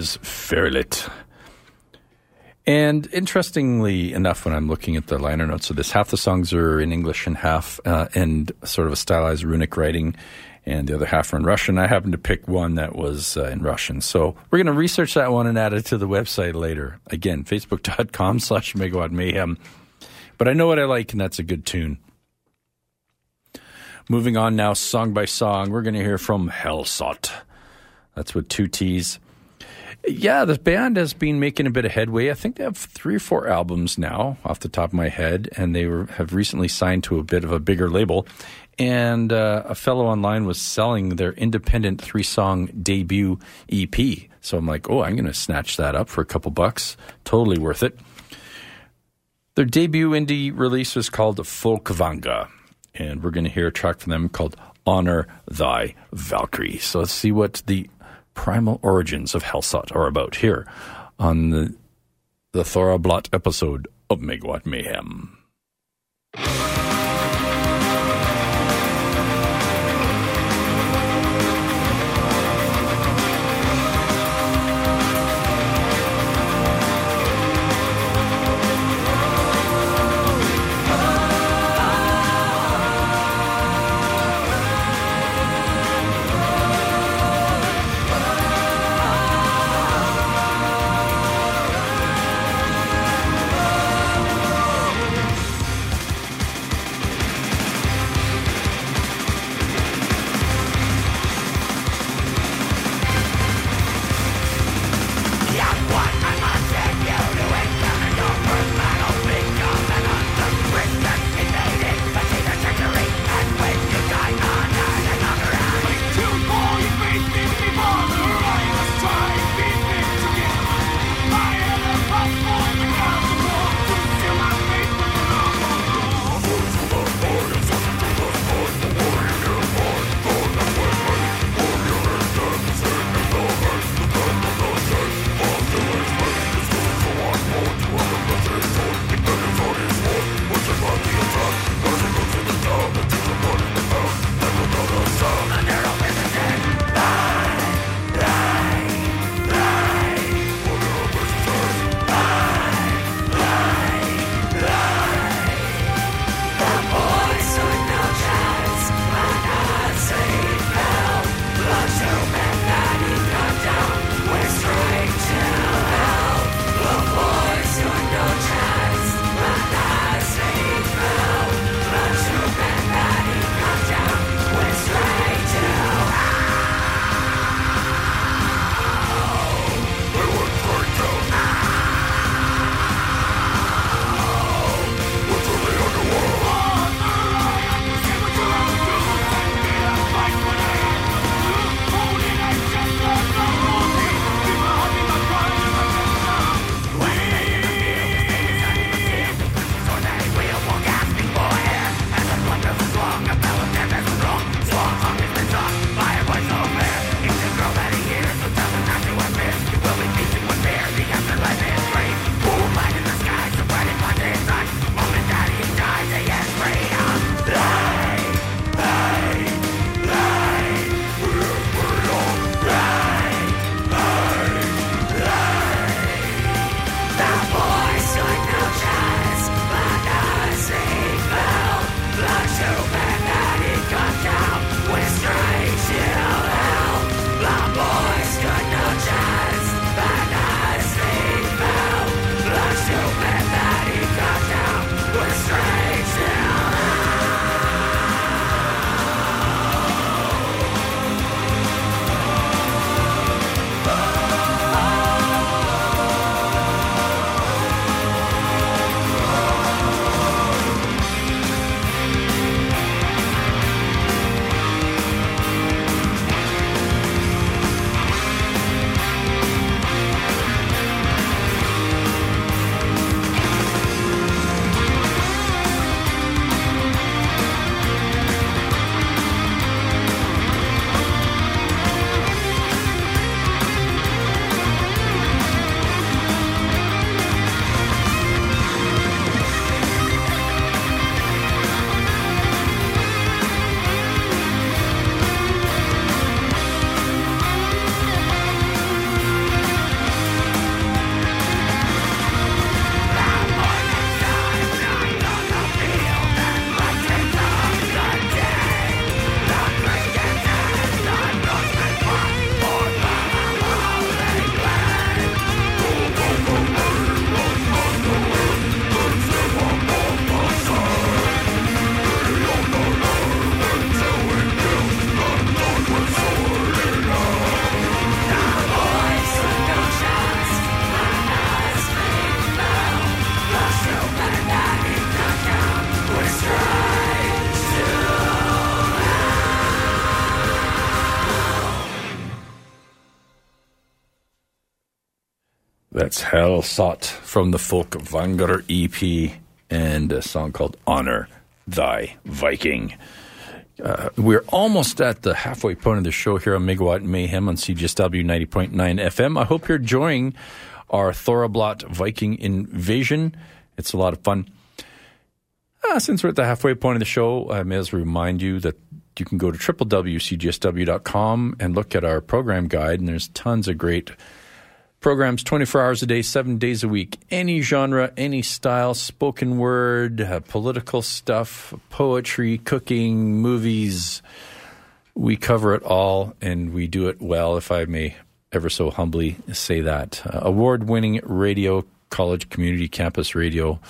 Is Fferyllt. And interestingly enough, when I'm looking at the liner notes of this, half the songs are in English and half uh, and sort of a stylized runic writing, and the other half are in Russian. I happened to pick one that was uh, in Russian. So we're going to research that one and add it to the website later. Again, facebook.com slash megawatt mayhem. But I know what I like, and that's a good tune. Moving on now, song by song, we're going to hear from Hellsott. That's with two T's. Yeah, the band has been making a bit of headway. I think they have three or four albums now, off the top of my head, and they were, have recently signed to a bit of a bigger label. And uh, a fellow online was selling their independent three song debut EP. So I'm like, oh, I'm going to snatch that up for a couple bucks. Totally worth it. Their debut indie release was called Folkvanga, and we're going to hear a track from them called Honor Thy Valkyrie. So let's see what the primal origins of Hellsott are about here on the, the Thorrablot episode of Megawatt Mayhem. Sot from the Folk Vanger EP and a song called Honor Thy Viking. Uh, we're almost at the halfway point of the show here on Megawatt Mayhem on CJSW 90.9 FM. I hope you're enjoying our Thorrablot Viking invasion. It's a lot of fun. Uh, since we're at the halfway point of the show, I may as well remind you that you can go to www.cjsw.com and look at our program guide, and there's tons of great programs 24 hours a day, seven days a week. Any genre, any style, spoken word, uh, political stuff, poetry, cooking, movies. We cover it all, and we do it well, if I may ever so humbly say that. Uh, Award winning radio, college, community, campus radio.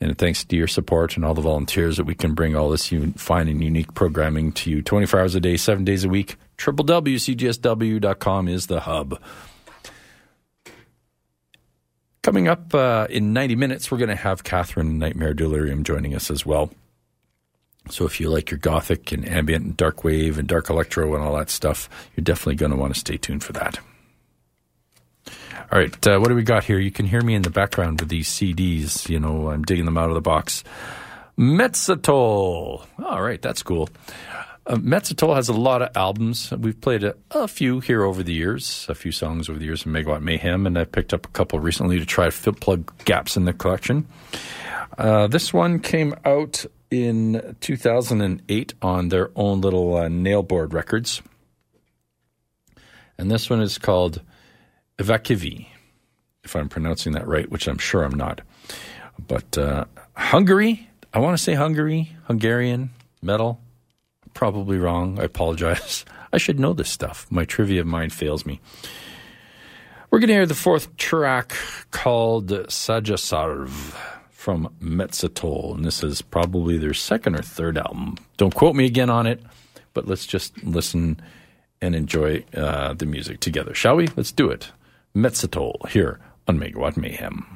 And thanks to your support and all the volunteers that we can bring all this fine and unique programming to you 24 hours a day, seven days a week. www.cjsw.com is the hub. Coming up uh, in 90 minutes, we're going to have Catherine Nightmare Delirium joining us as well. So if you like your gothic and ambient and dark wave and dark electro and all that stuff, you're definitely going to want to stay tuned for that. All right, uh, what do we got here? You can hear me in the background with these CDs. You know, I'm digging them out of the box. Metsatoll. All right, that's cool. Uh, Metsatoll has a lot of albums. We've played a, a few here over the years, a few songs over the years in Megawatt Mayhem, and I picked up a couple recently to try to fill, plug gaps in the collection. Uh, this one came out in 2008 on their own little uh, Nailboard Records. And this one is called Evakivi, if I'm pronouncing that right, which I'm sure I'm not. But uh, Hungary, I want to say Hungary, Hungarian, metal. Probably wrong. I apologize. I should know this stuff. My trivia mind fails me. We're going to hear the fourth track called Sojasarv from Metsatoll, and this is probably their second or third album. Don't quote me again on it, but let's just listen and enjoy uh, the music together, shall we? Let's do it. Metsatoll here on Megawatt Mayhem.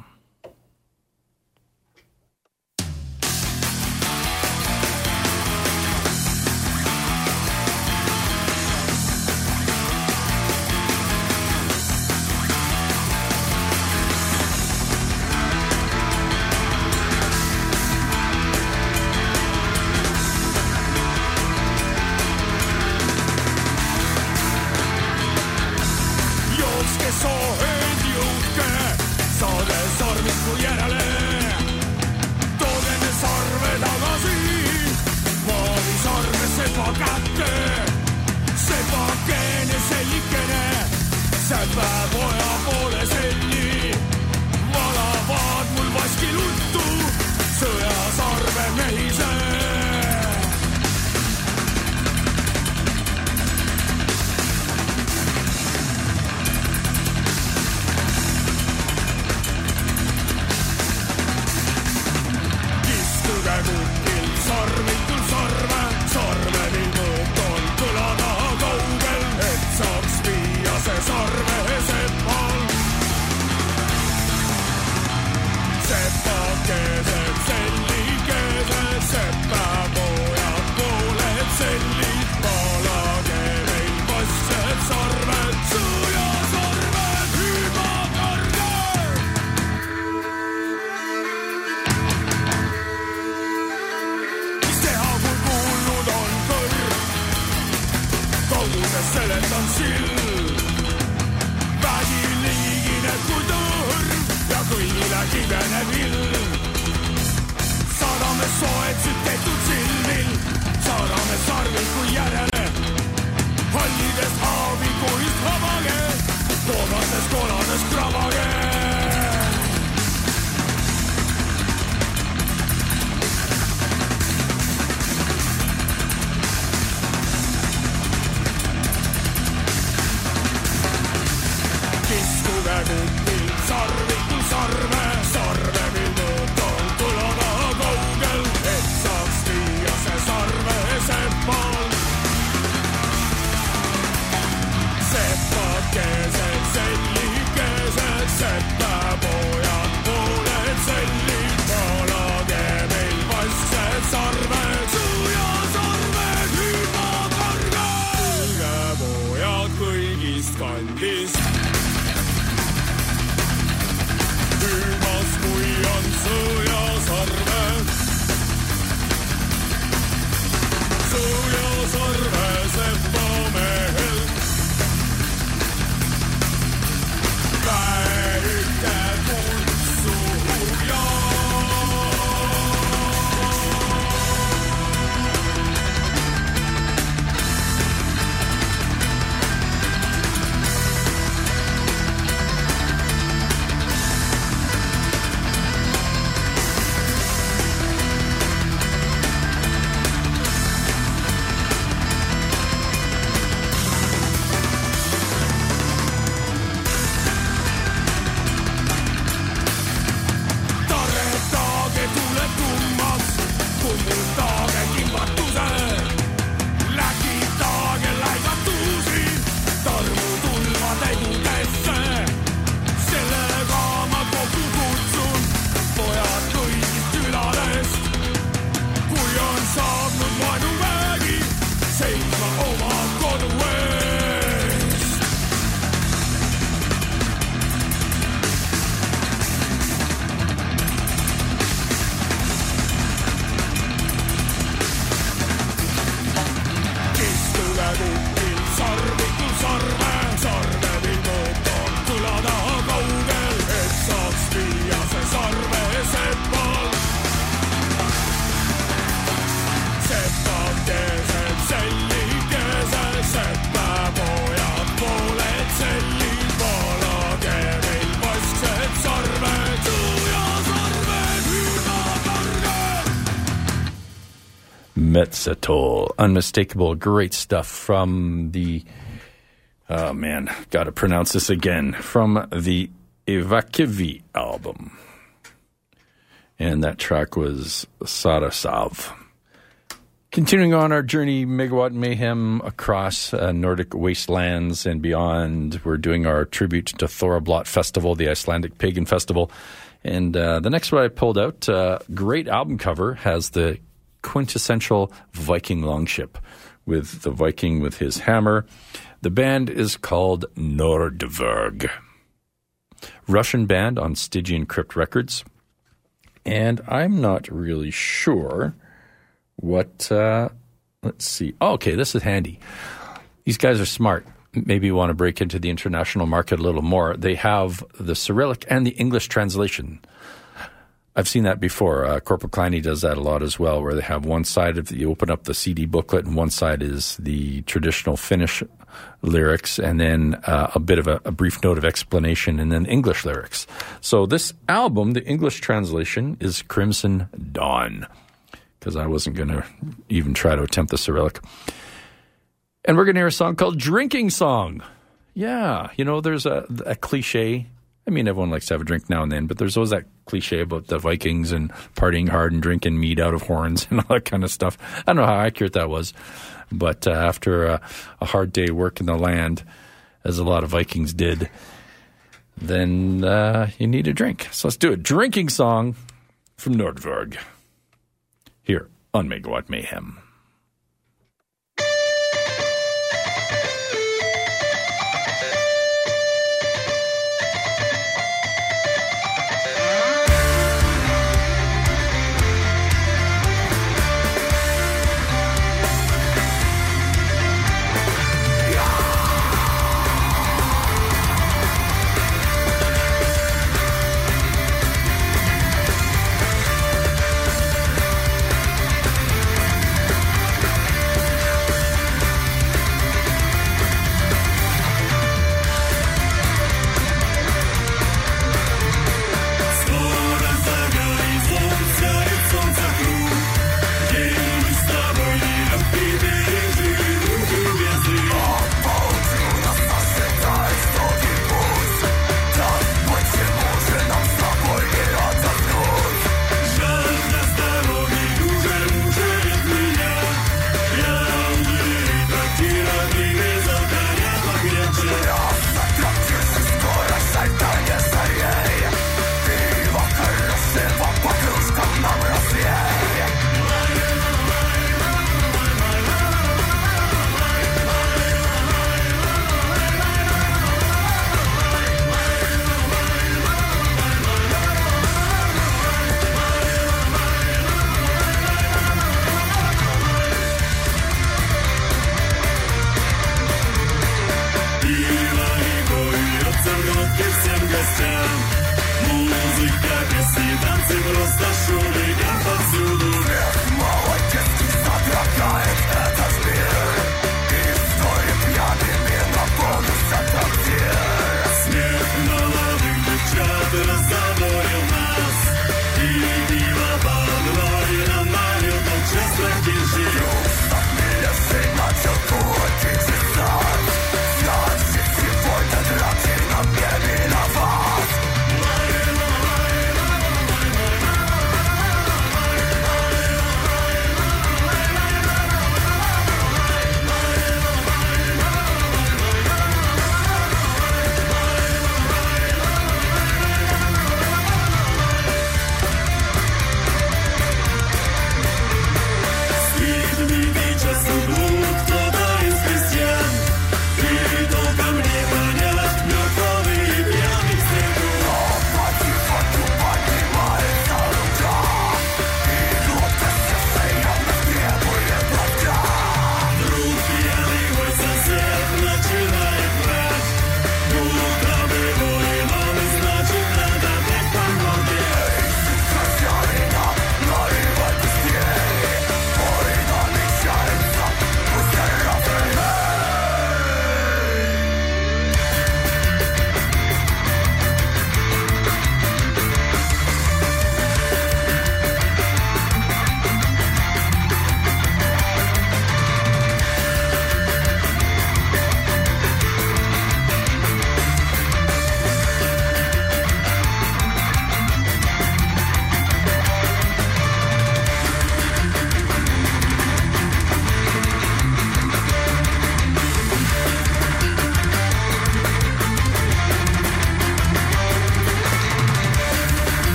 Metsatoll. Unmistakable, great stuff from the. Oh man, gotta pronounce this again. From the Evakivi album. And that track was Sojasarv. Continuing on our journey, Megawatt Mayhem across uh, Nordic wastelands and beyond, we're doing our tribute to Thorrablot Festival, the Icelandic pagan festival. And uh, the next one I pulled out, uh, great album cover, has the quintessential Viking longship with the Viking with his hammer. The band is called Nordverg. Russian band on Stygian Crypt Records. And I'm not really sure what uh, let's see oh, okay this is handy these guys are smart maybe you want to break into the international market a little more they have the cyrillic and the english translation i've seen that before uh, Korpiklaani does that a lot as well where they have one side of the, you open up the cd booklet and one side is the traditional finnish lyrics and then uh, a bit of a, a brief note of explanation and then english lyrics so this album the english translation is crimson dawn because I wasn't going to even try to attempt the Cyrillic. And we're going to hear a song called Drinking Song. Yeah, you know, there's a, a cliche. I mean, everyone likes to have a drink now and then, but there's always that cliche about the Vikings and partying hard and drinking mead out of horns and all that kind of stuff. I don't know how accurate that was, but uh, after a, a hard day working the land, as a lot of Vikings did, then uh, you need a drink. So let's do a Drinking song from Nordverg here on Megawatt Mayhem.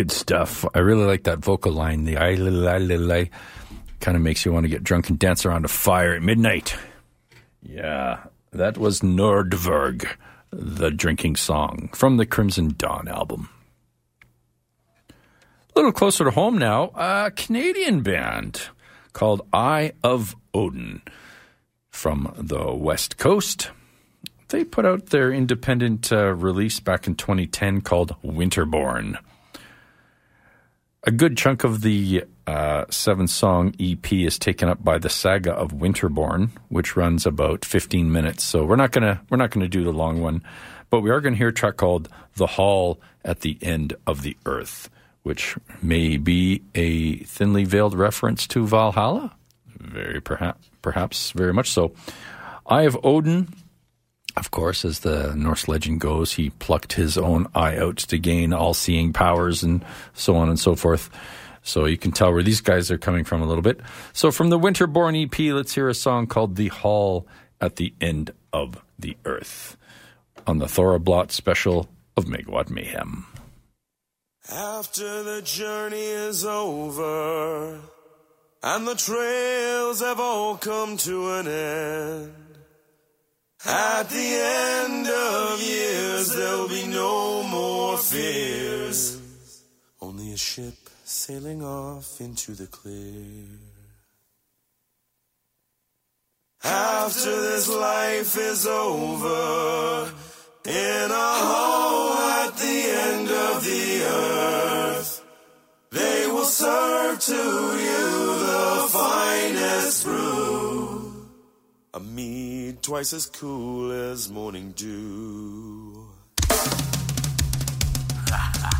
Good stuff. I really like that vocal line. The I la la la kind of makes you want to get drunk and dance around a fire at midnight. Yeah, that was Nordverg, the drinking song from the Crimson Dawn album. A little closer to home now, a Canadian band called Eye of Odin from the West Coast. They put out their independent uh, release back in 2010 called Winterborn. A good chunk of the uh, seven song EP is taken up by the saga of Winterborn, which runs about 15 minutes. So we're not gonna we're not gonna do the long one, but we are gonna hear a track called "The Hall at the End of the Earth," which may be a thinly veiled reference to Valhalla. Very perhaps perhaps very much so. Eye of Odin of course, as the Norse legend goes, he plucked his own eye out to gain all seeing powers and so on and so forth. So you can tell where these guys are coming from a little bit. So from the Winterborn EP, let's hear a song called The Hall at the End of the Earth on the Thorrablot special of Megawatt Mayhem. After the journey is over and the trails have all come to an end. At the end of years, there'll be no more fears. Only a ship sailing off into the clear. After this life is over, in a hole at the end of the earth, they will serve to you the finest brew. A mead twice as cool as morning dew.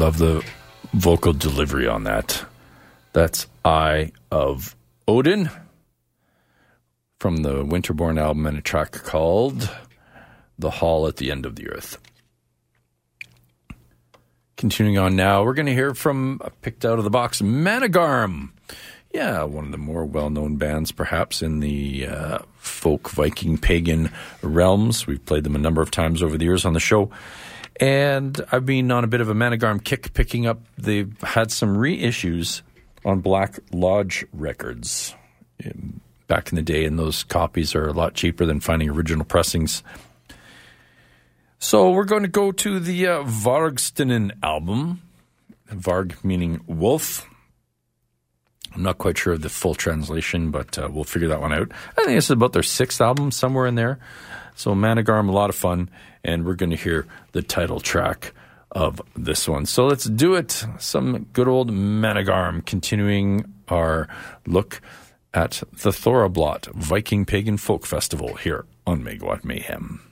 love the vocal delivery on that. That's Eye of Odin from the Winterborn album and a track called The Hall at the End of the Earth. Continuing on now, we're going to hear from a picked out of the box Manegarm. Yeah, one of the more well known bands, perhaps, in the uh, folk, Viking, pagan realms. We've played them a number of times over the years on the show. And I've been on a bit of a Manegarm kick, picking up. They've had some reissues on Black Lodge records back in the day, and those copies are a lot cheaper than finding original pressings. So we're going to go to the uh, Vargstenen album. Varg meaning wolf. I'm not quite sure of the full translation, but uh, we'll figure that one out. I think this is about their sixth album, somewhere in there. So Manegarm, a lot of fun and we're going to hear the title track of this one. So let's do it. Some good old Manegarm, continuing our look at the Thorrablot Viking Pagan Folk Festival here on Megawatt Mayhem.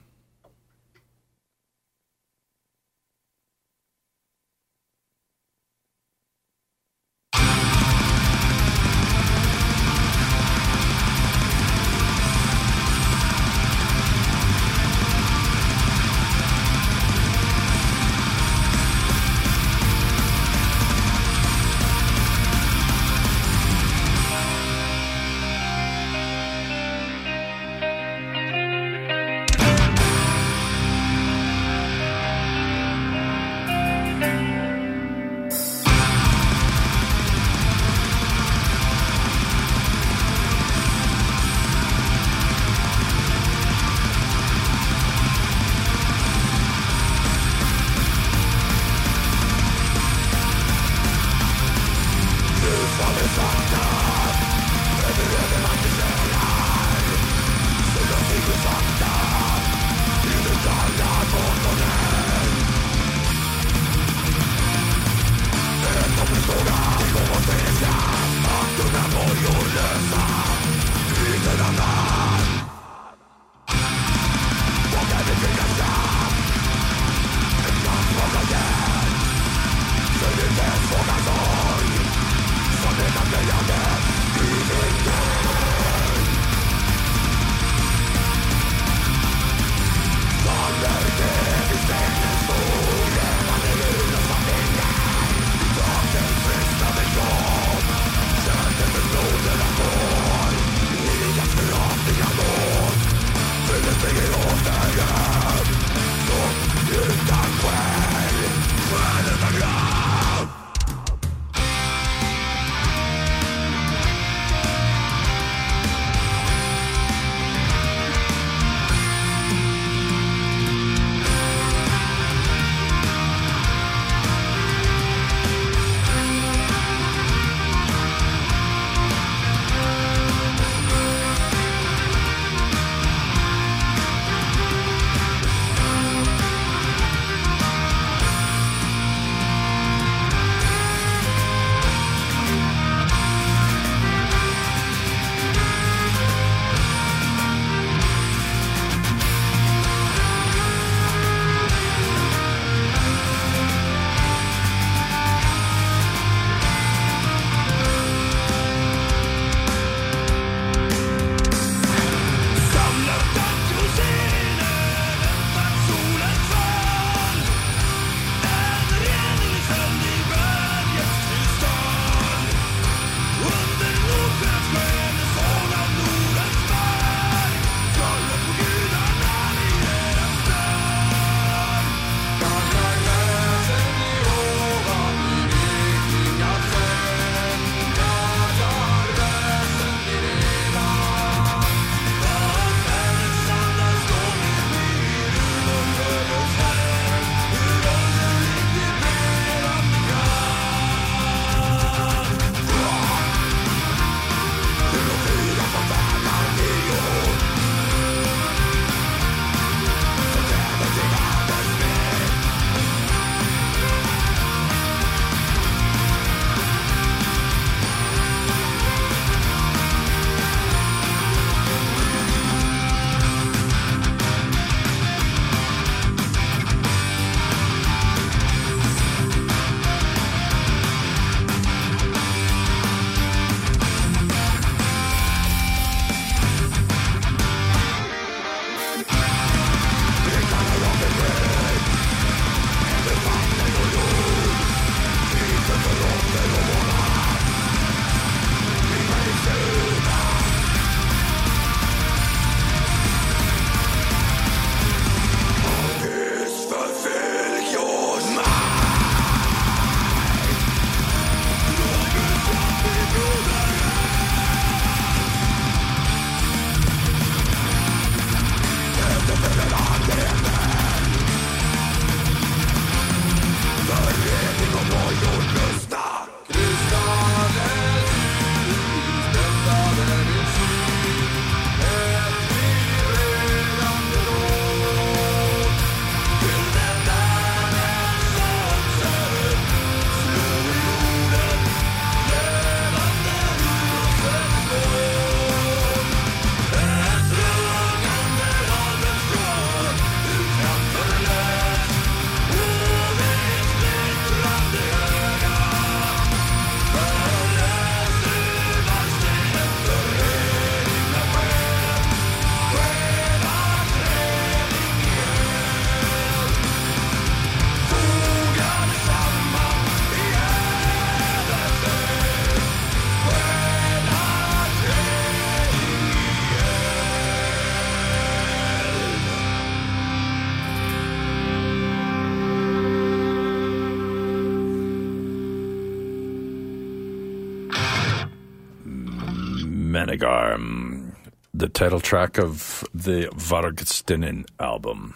Title track of the Vargstenen album.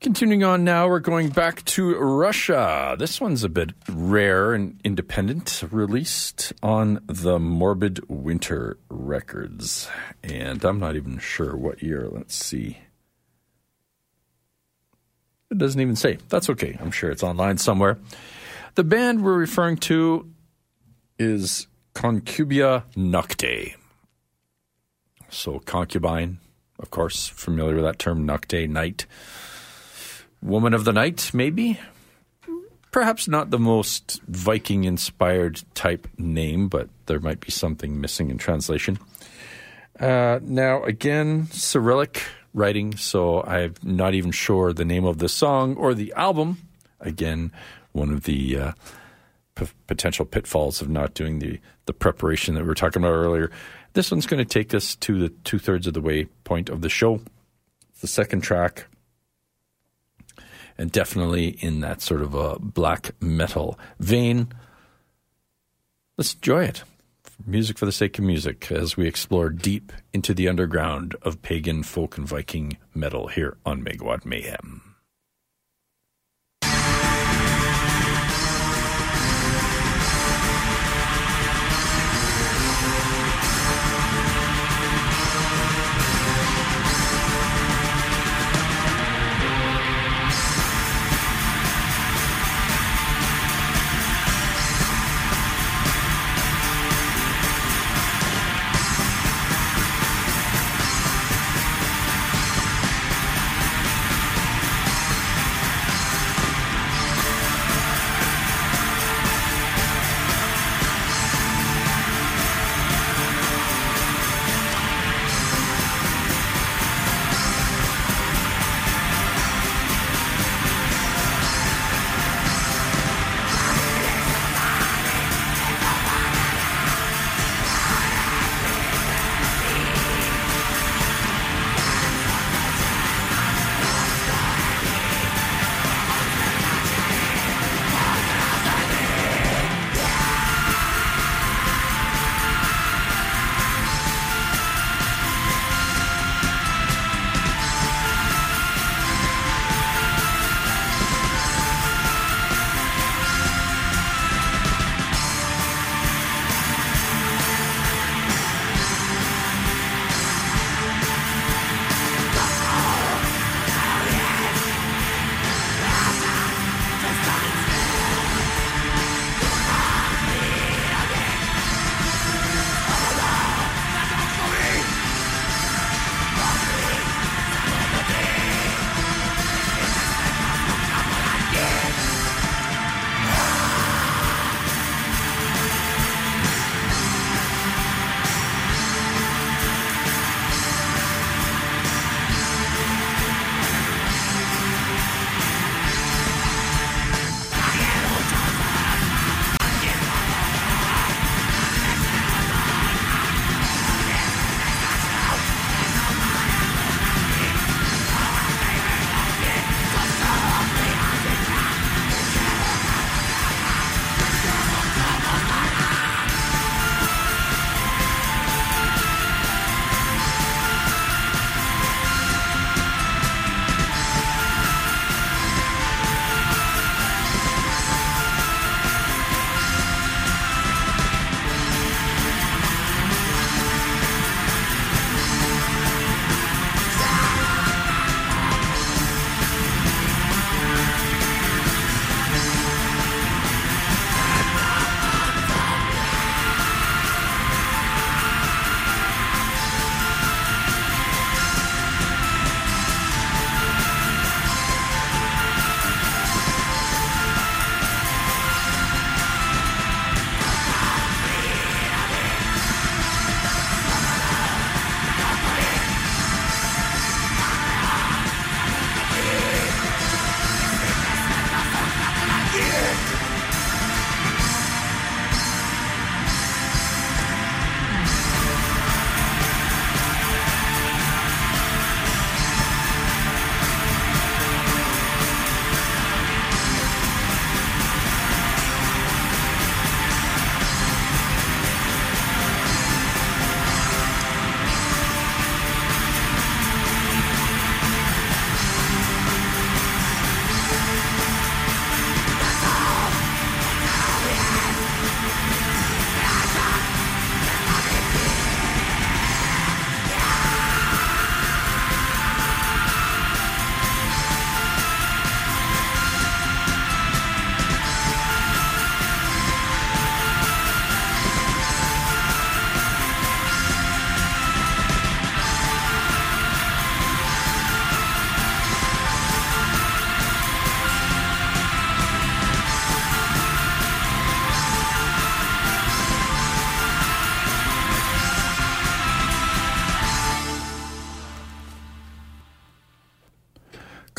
Continuing on now, we're going back to Russia. This one's a bit rare and independent, released on the Morbid Winter Records. And I'm not even sure what year. Let's see. It doesn't even say. That's okay. I'm sure it's online somewhere. The band we're referring to is Concubia Nocte. So, concubine, of course, familiar with that term, Nocte, night. Woman of the Night, maybe? Perhaps not the most Viking inspired type name, but there might be something missing in translation. Uh, now, again, Cyrillic writing, so I'm not even sure the name of the song or the album. Again, one of the uh, p- potential pitfalls of not doing the, the preparation that we were talking about earlier. This one's going to take us to the two thirds of the way point of the show. The second track, and definitely in that sort of a black metal vein. Let's enjoy it. Music for the sake of music as we explore deep into the underground of pagan, folk, and Viking metal here on Megawatt Mayhem.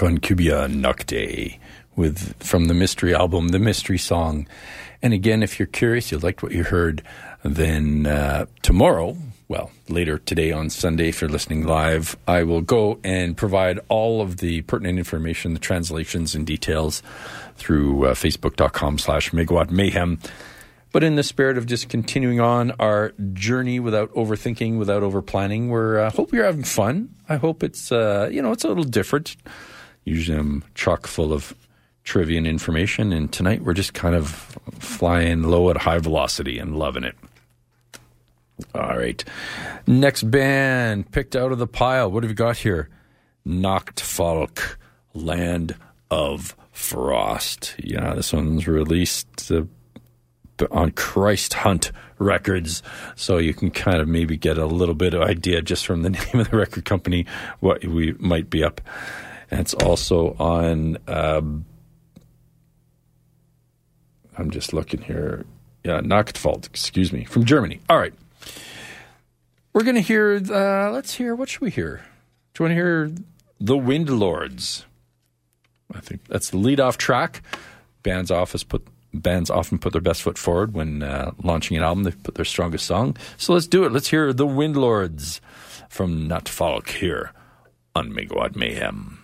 Concubia Nocte with from the Mystery album, The Mystery Song. And again, if you're curious, you liked what you heard, then uh, tomorrow, well, later today on Sunday, if you're listening live, I will go and provide all of the pertinent information, the translations and details through uh, facebook.com slash megawatt mayhem. But in the spirit of just continuing on our journey without overthinking, without overplanning, we're uh, hope you're having fun. I hope it's uh, you know it's a little different. Usually I'm chock full of trivia and information, and tonight we're just kind of flying low at high velocity and loving it. All right, next band picked out of the pile. What have we got here? Nachtfalk, Land of Frost. Yeah, this one's released. Uh, on Christhunt Records, so you can kind of maybe get a little bit of idea just from the name of the record company what we might be up. It's also on. Um, I'm just looking here. Yeah, Nachtwald, excuse me, from Germany. All right, we're gonna hear. Uh, let's hear. What should we hear? Do you want to hear the Wind Lords? I think that's the lead off track. Band's office put bands often put their best foot forward when uh, launching an album. They put their strongest song. So let's do it. Let's hear the Windlords from Nachtfalk here on Megawatt Mayhem.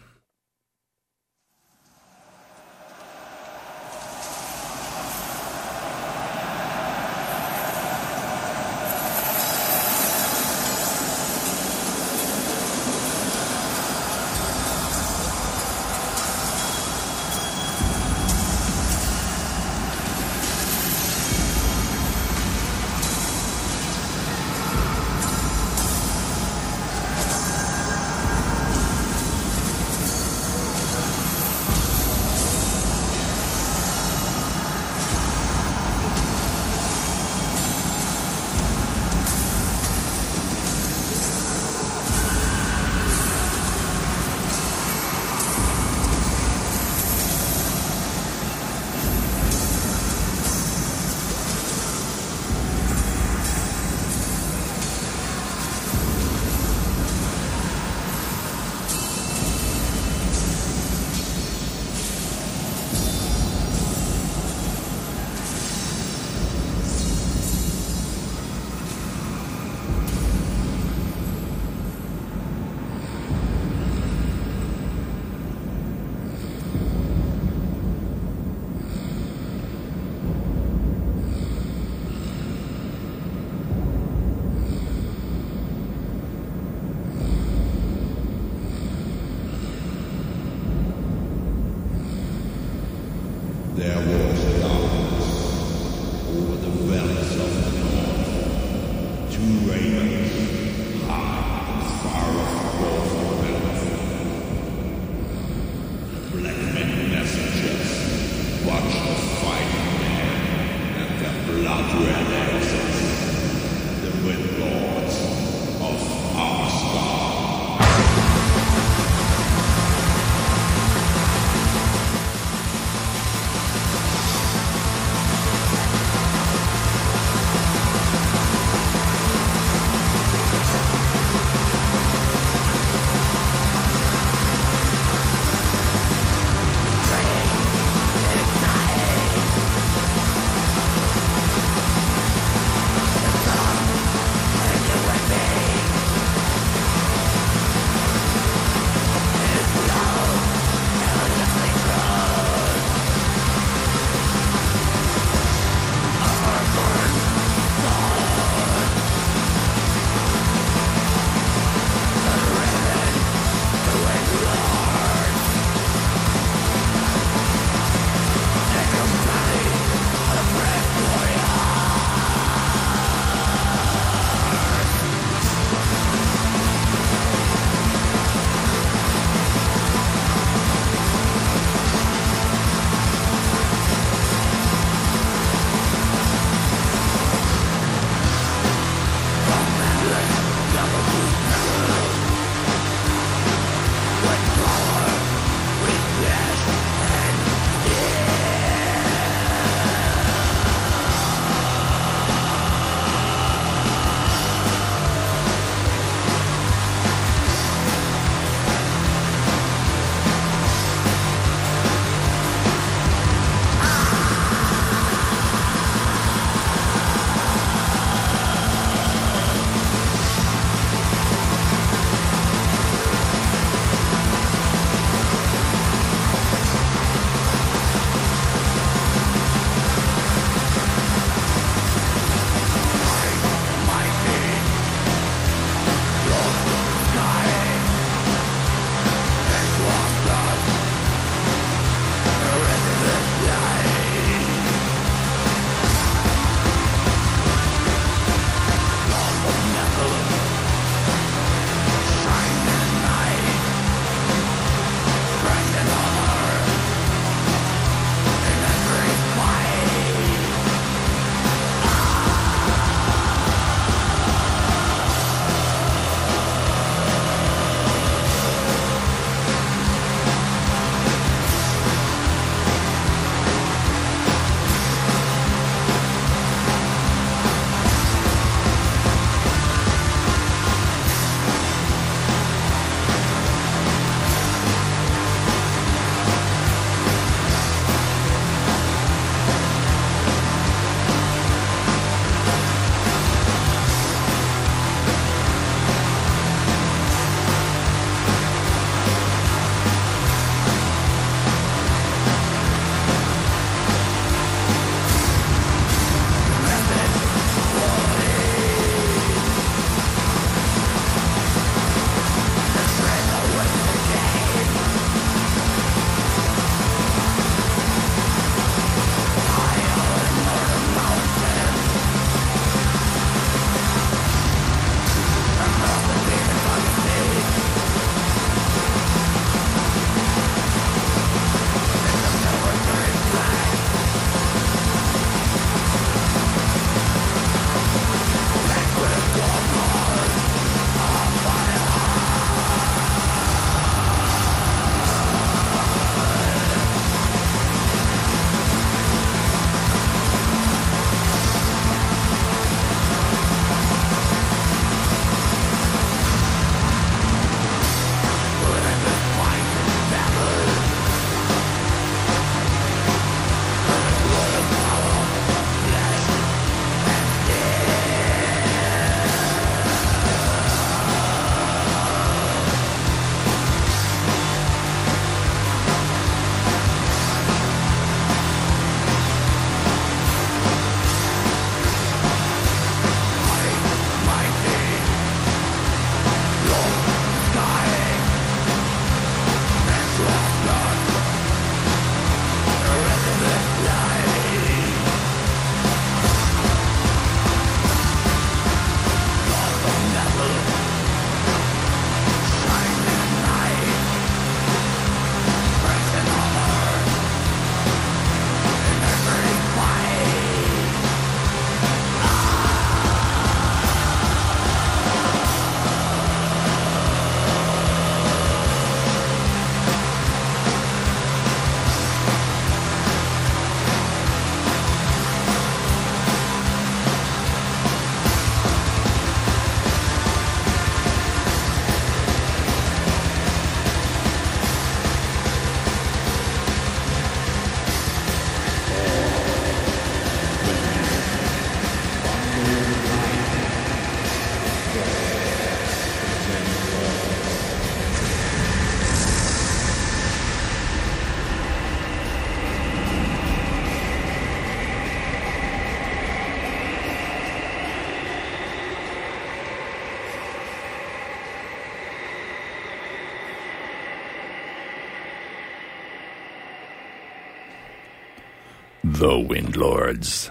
The Windlords.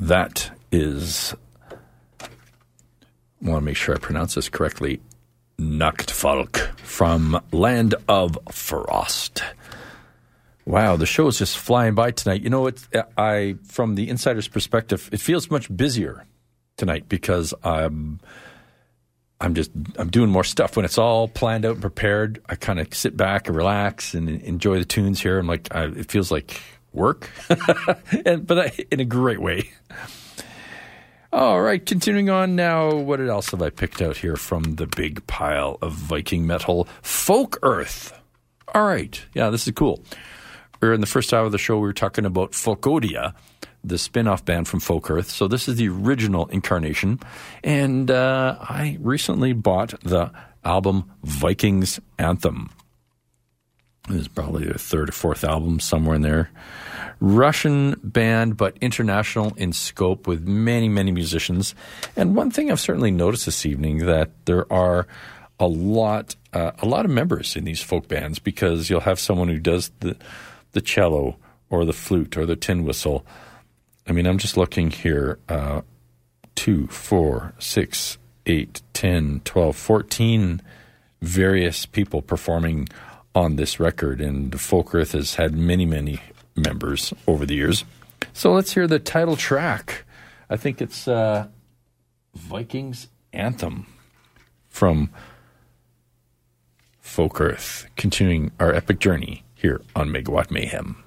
That is. I want to make sure I pronounce this correctly. Nachtfalk from Land of Frost. Wow, the show is just flying by tonight. You know, it's I from the insider's perspective, it feels much busier tonight because I'm I'm just I'm doing more stuff when it's all planned out and prepared. I kind of sit back and relax and enjoy the tunes here. I'm like, I, it feels like work, and but in a great way. All right, continuing on now. What else have I picked out here from the big pile of Viking metal? Folkearth. All right, yeah, this is cool. Or in the first hour of the show, we were talking about Folkodia, the spin-off band from Folkearth. So this is the original incarnation, and uh, I recently bought the album Vikings Anthem. This is probably their third or fourth album, somewhere in there. Russian band, but international in scope with many, many musicians. And one thing I've certainly noticed this evening that there are a lot, uh, a lot of members in these folk bands because you'll have someone who does the the cello or the flute or the tin whistle. I mean, I'm just looking here. Uh, two, four, six, eight, 10, 12, 14 various people performing on this record, and Folkearth has had many, many members over the years. So let's hear the title track. I think it's uh, Vikings Anthem from Folk Earth, continuing our epic journey here on Megawatt Mayhem.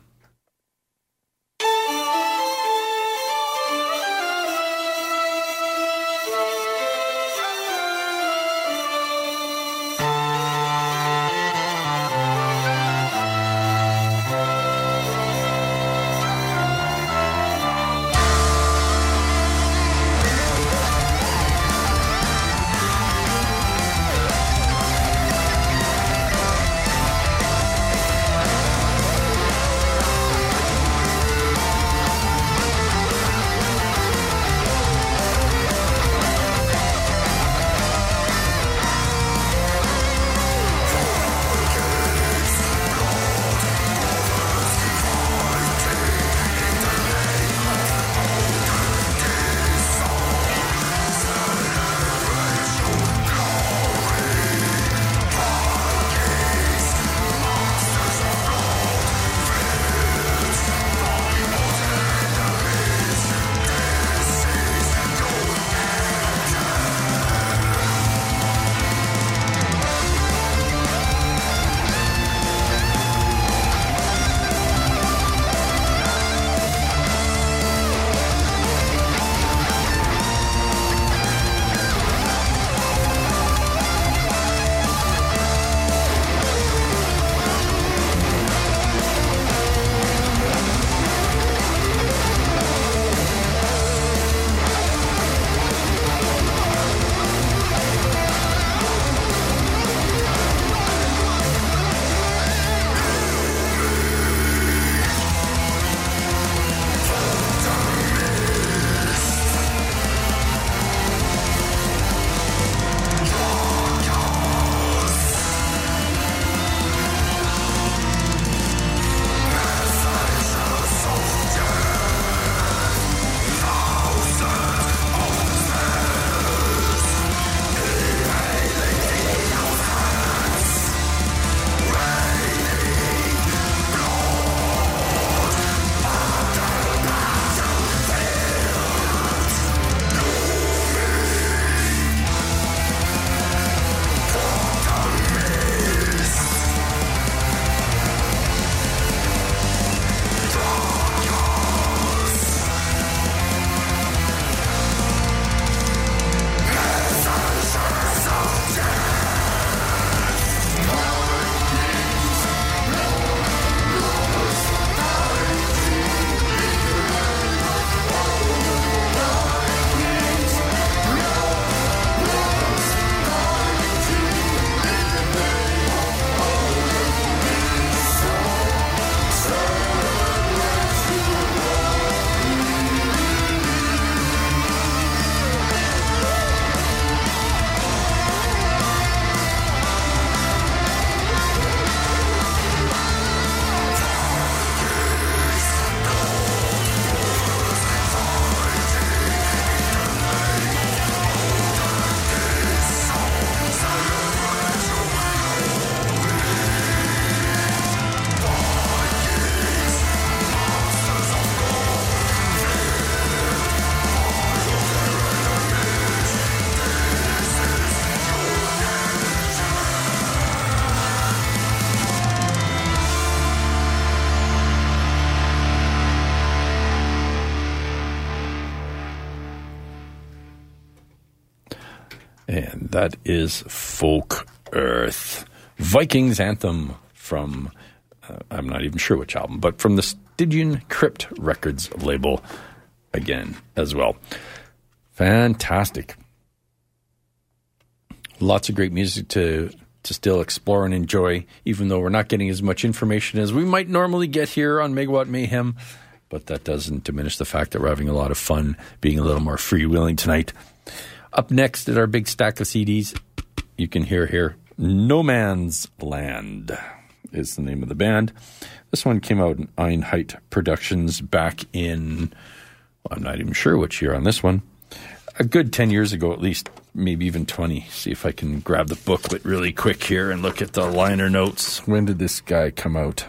That is Folk Earth. Vikings Anthem from, uh, I'm not even sure which album, but from the Stygian Crypt Records label again as well. Fantastic. Lots of great music to to still explore and enjoy, even though we're not getting as much information as we might normally get here on Megawatt Mayhem. But that doesn't diminish the fact that we're having a lot of fun being a little more freewheeling tonight. Up next at our big stack of CDs, you can hear here Nomans Land is the name of the band. This one came out in Einheit Productions back in, well, I'm not even sure which year on this one. A good 10 years ago, at least, maybe even 20. See if I can grab the booklet really quick here and look at the liner notes. When did this guy come out?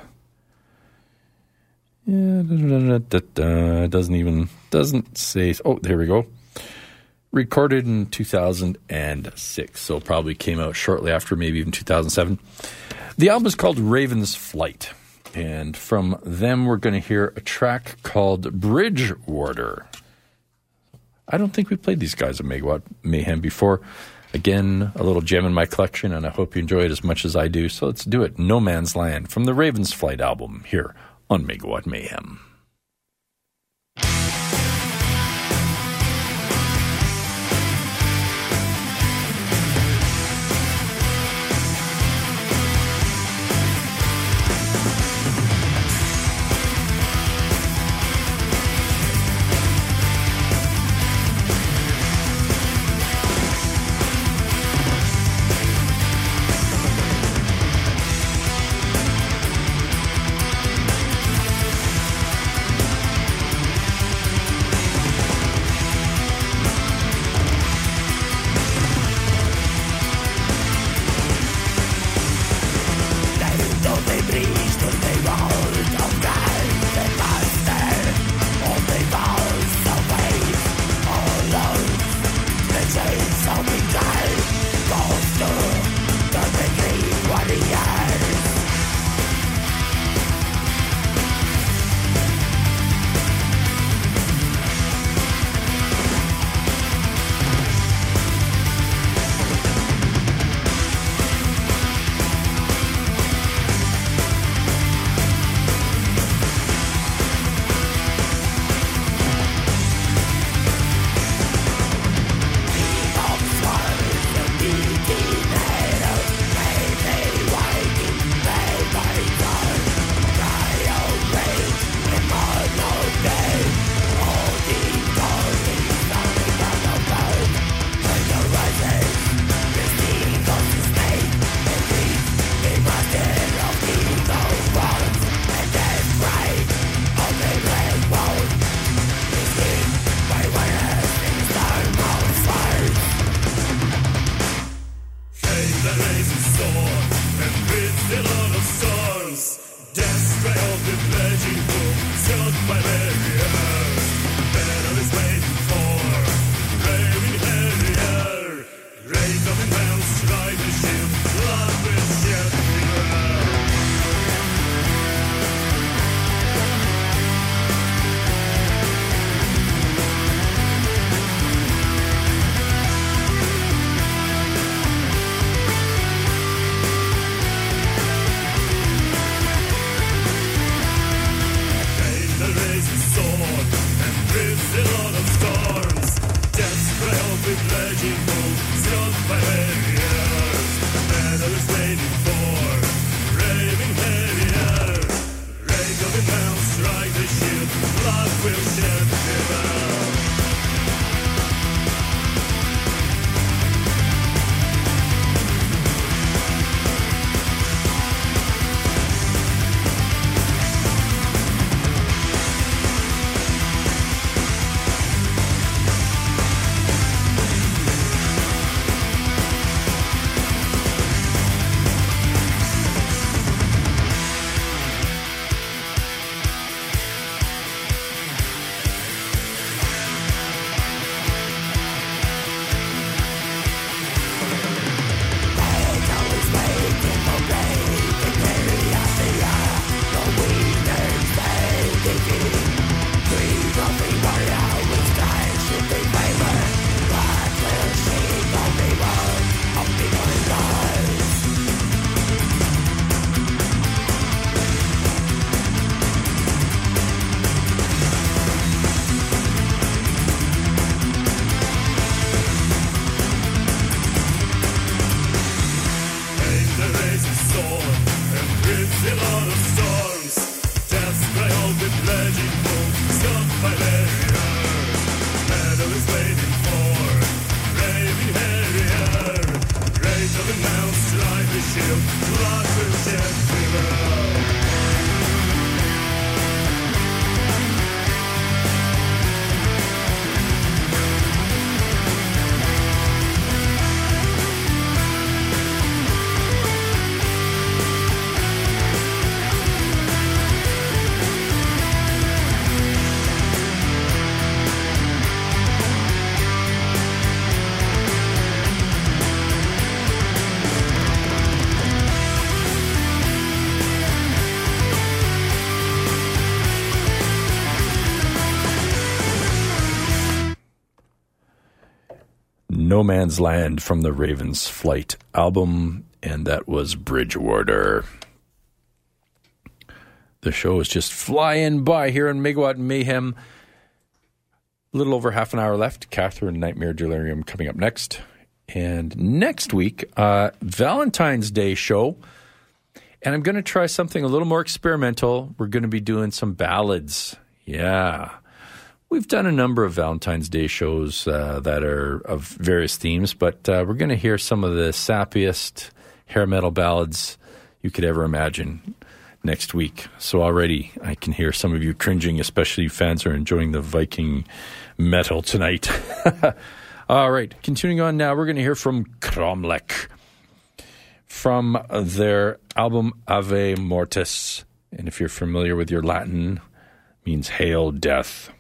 Yeah, da, da, da, da, doesn't even doesn't say. Oh, there we go. Recorded in 2006, so probably came out shortly after, maybe even 2007. The album is called Raven's Flight, and from them we're going to hear a track called Bridge Warder. I don't think we played these guys at Megawatt Mayhem before. Again, a little gem in my collection, and I hope you enjoy it as much as I do. So let's do it. Nomans Land from the Ravens Flight album here on Megawatt Mayhem. Nomans Land from the Ravens Flight album, and that was Bridge Warder. The show is just flying by here in Megawatt Mayhem. A little over half an hour left. Catherine Nightmare Delirium coming up next. And next week, uh, Valentine's Day show. And I'm going to try something a little more experimental. We're going to be doing some ballads. Yeah. We've done a number of Valentine's Day shows uh, that are of various themes, but uh, we're going to hear some of the sappiest hair metal ballads you could ever imagine next week. So already I can hear some of you cringing, especially fans who are enjoying the Viking metal tonight. All right, continuing on now, we're going to hear from Cromlech from their album Ave Mortis. And if you're familiar with your Latin, means Hail Death.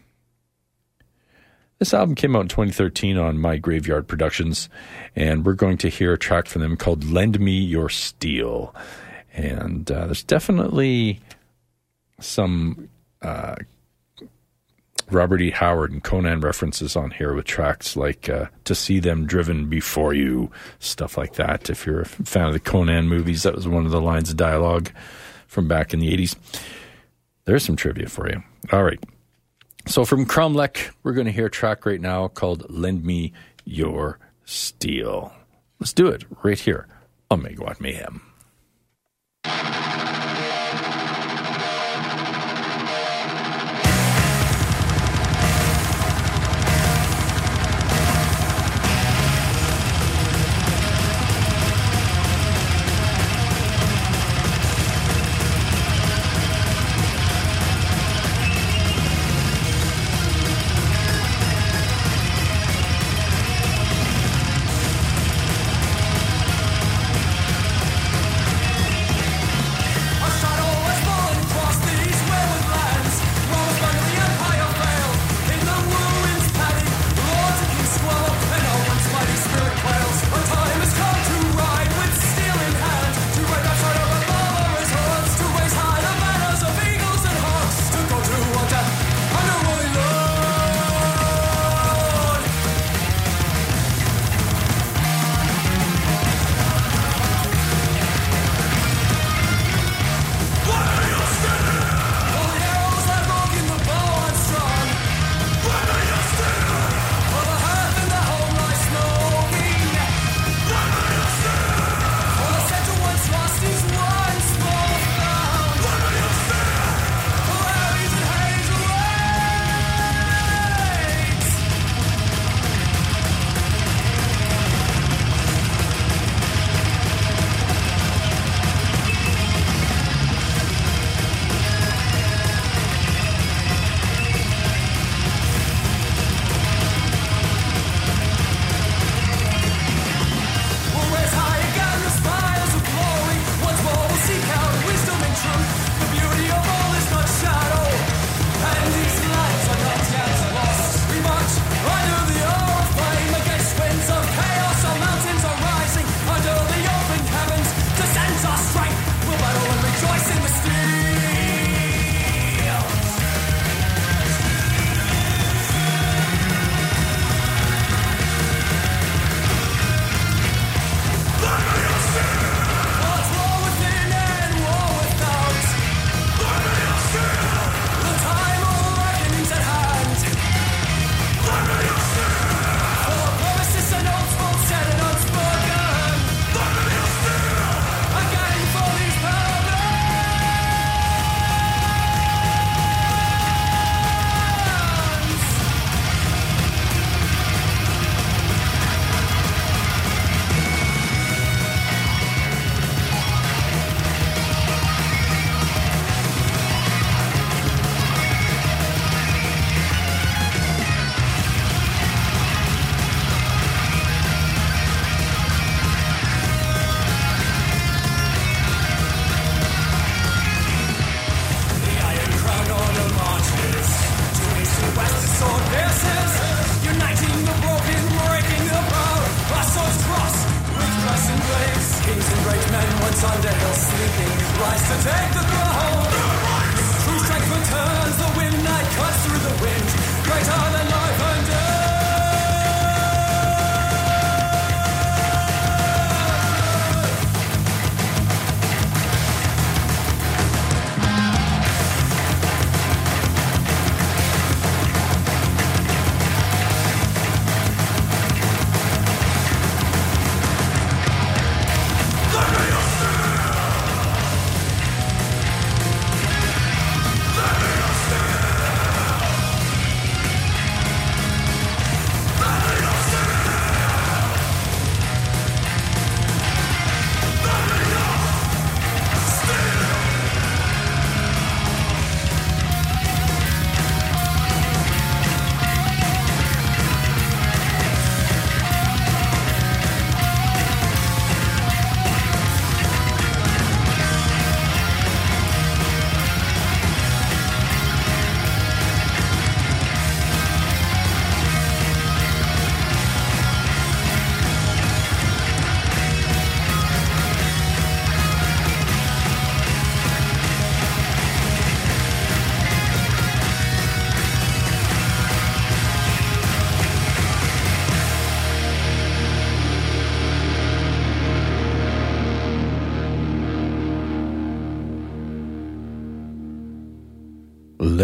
This album came out in 2013 on My Graveyard Productions, and we're going to hear a track from them called Lend Me Your Steel. And uh, there's definitely some uh, Robert E. Howard and Conan references on here with tracks like uh, To See Them Driven Before You, stuff like that. If you're a fan of the Conan movies, that was one of the lines of dialogue from back in the 80s. There's some trivia for you. All right. So from Cromlech, we're going to hear a track right now called Lend Me Your Steel. Let's do it right here on Megawatt Mayhem.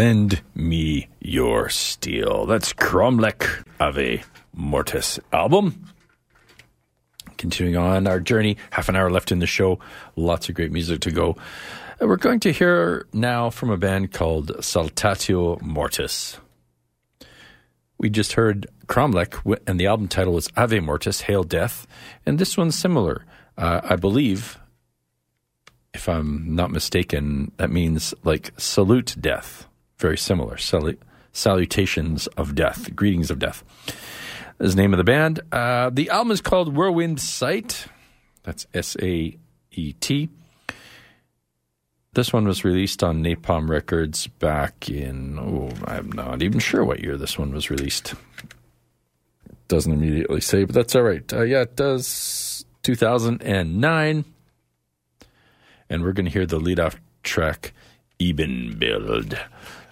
Lend Me Your Steel. That's Cromlech Ave Mortis album. Continuing on our journey, half an hour left in the show, lots of great music to go. We're going to hear now from a band called Saltatio Mortis. We just heard Cromlech, and the album title was Ave Mortis, Hail Death, and this one's similar. Uh, I believe, if I'm not mistaken, that means like salute death. Very similar. Salu- salutations of death, greetings of death. Is the name of the band. Uh, the album is called Whirlwind Sight. That's S A E T. This one was released on Napalm Records back in, oh, I'm not even sure what year this one was released. Doesn't immediately say, but that's all right. Uh, yeah, it does 2009. And we're going to hear the lead off track, Ebenbild.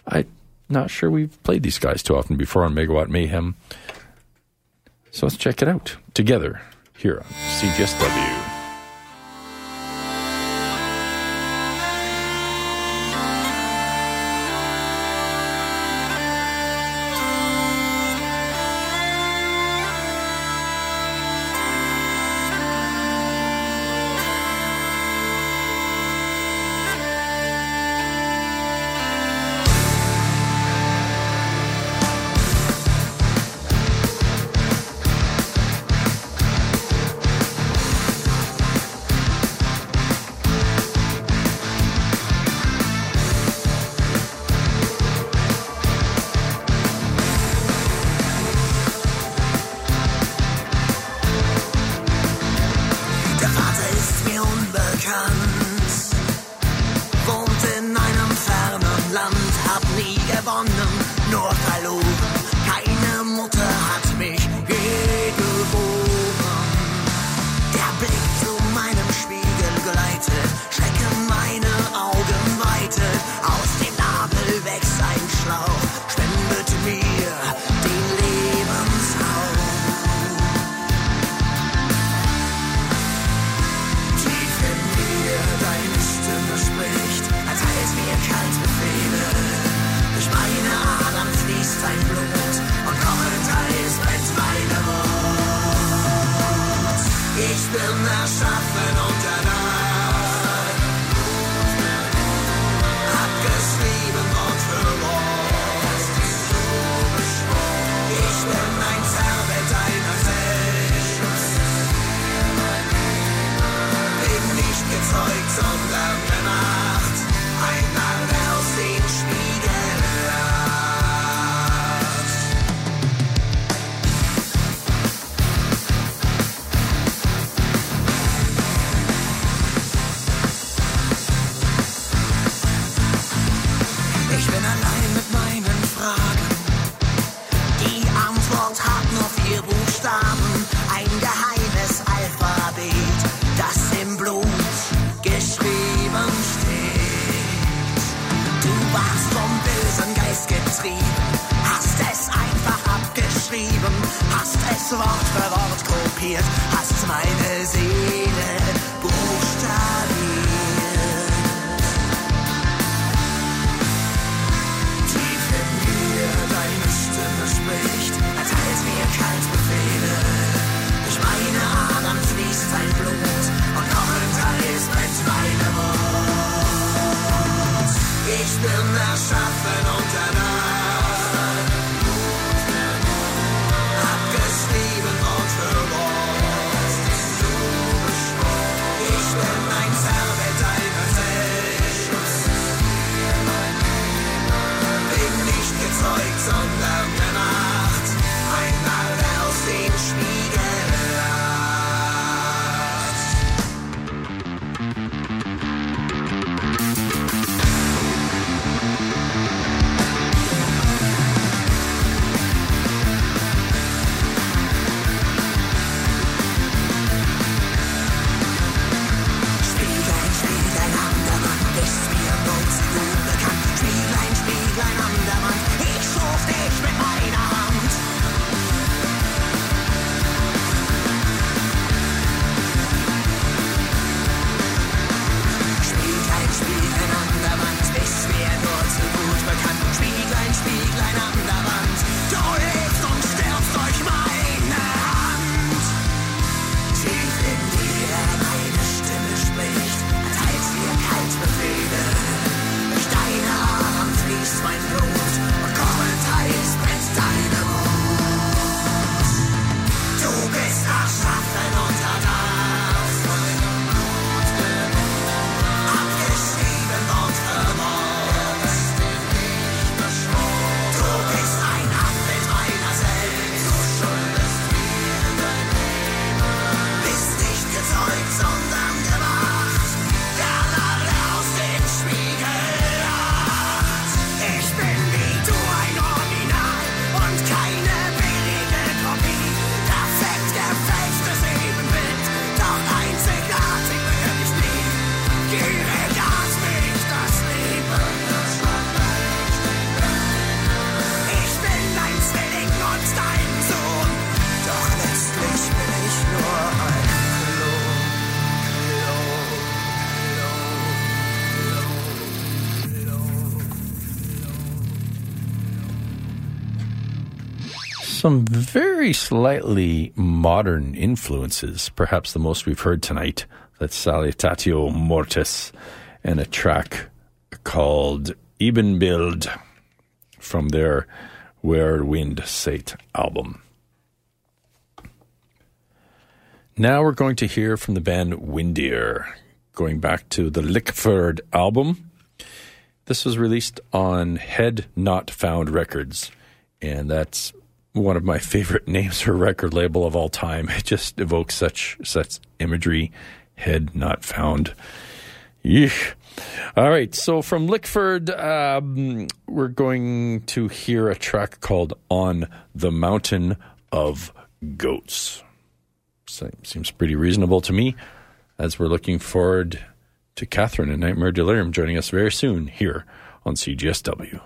I'm not sure we've played these guys too often before on Megawatt Mayhem. So let's check it out together here on CJSW. Hab nie gewonnen, nur verloren. Very slightly modern influences. Perhaps the most we've heard tonight. That's Saltatio Mortis and a track called Ebenbild from their Where Wind Sate album. Now we're going to hear from the band Windir, going back to the Likferd album. This was released on Head Not Found Records, and that's one of my favorite names for record label of all time. It just evokes such such imagery. Head Not Found. Yeesh. All right, so from Likferd, um, we're going to hear a track called On the Mountain of Goats. Seems pretty reasonable to me as we're looking forward to Catherine and Nightmare Delirium joining us very soon here on CJSW.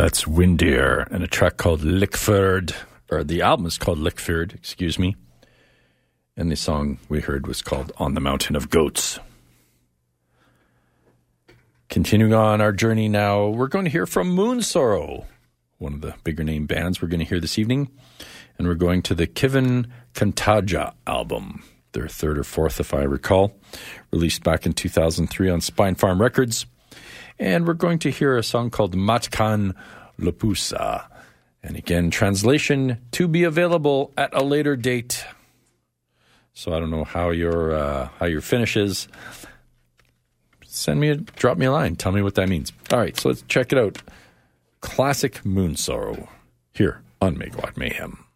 That's Windir and a track called Likferd, or the album is called Likferd, excuse me. And the song we heard was called On the Mountain of Goats. Continuing on our journey now, we're going to hear from Moonsorrow, one of the bigger name bands we're going to hear this evening. And we're going to the Kivin Kantaja album, their third or fourth, if I recall, released back in 2003 on Spinefarm Records. And we're going to hear a song called Matkan Lopussa. And again, translation to be available at a later date. So I don't know how your uh, how your Finnish is. Send me a drop me a line. Tell me what that means. All right, so let's check it out. Classic Moonsorrow here on Megawatt Mayhem.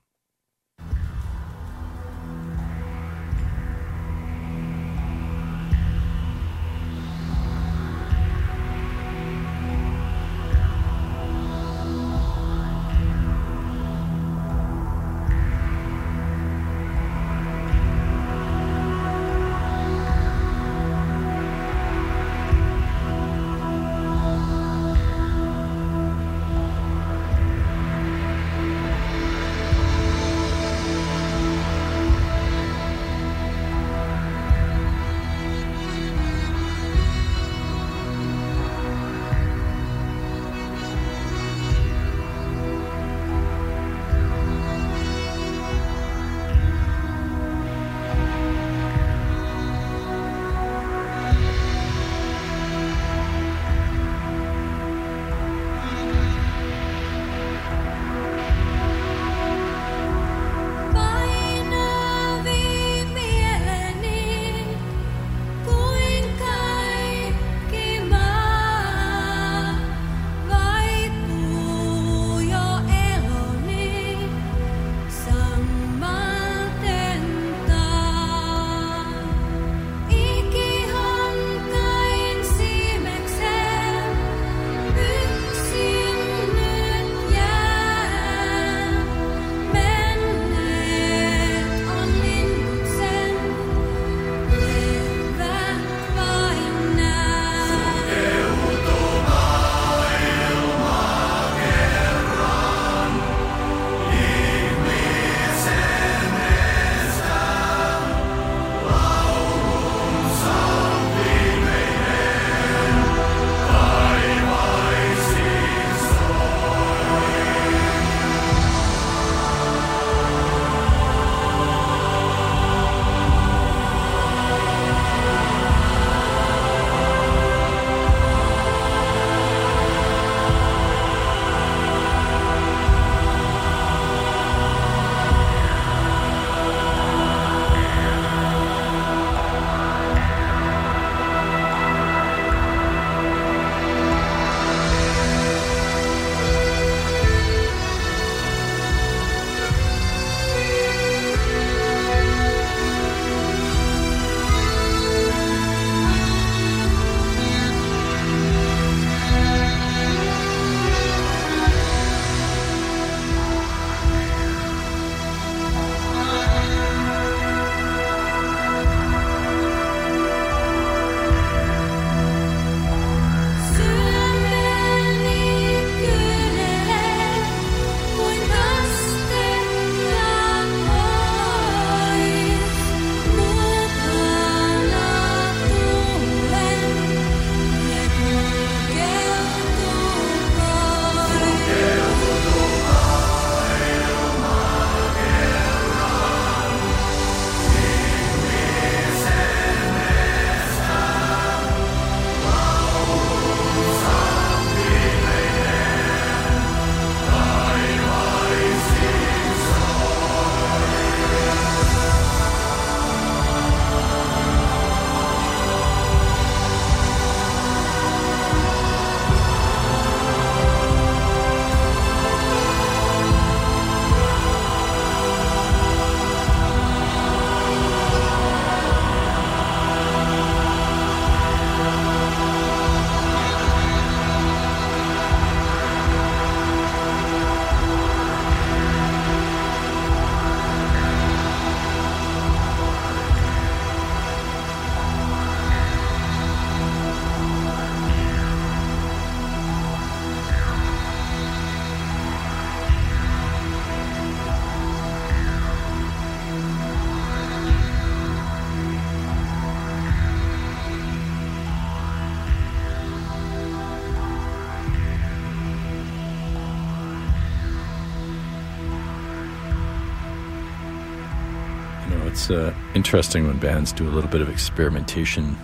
Interesting when bands do a little bit of experimentation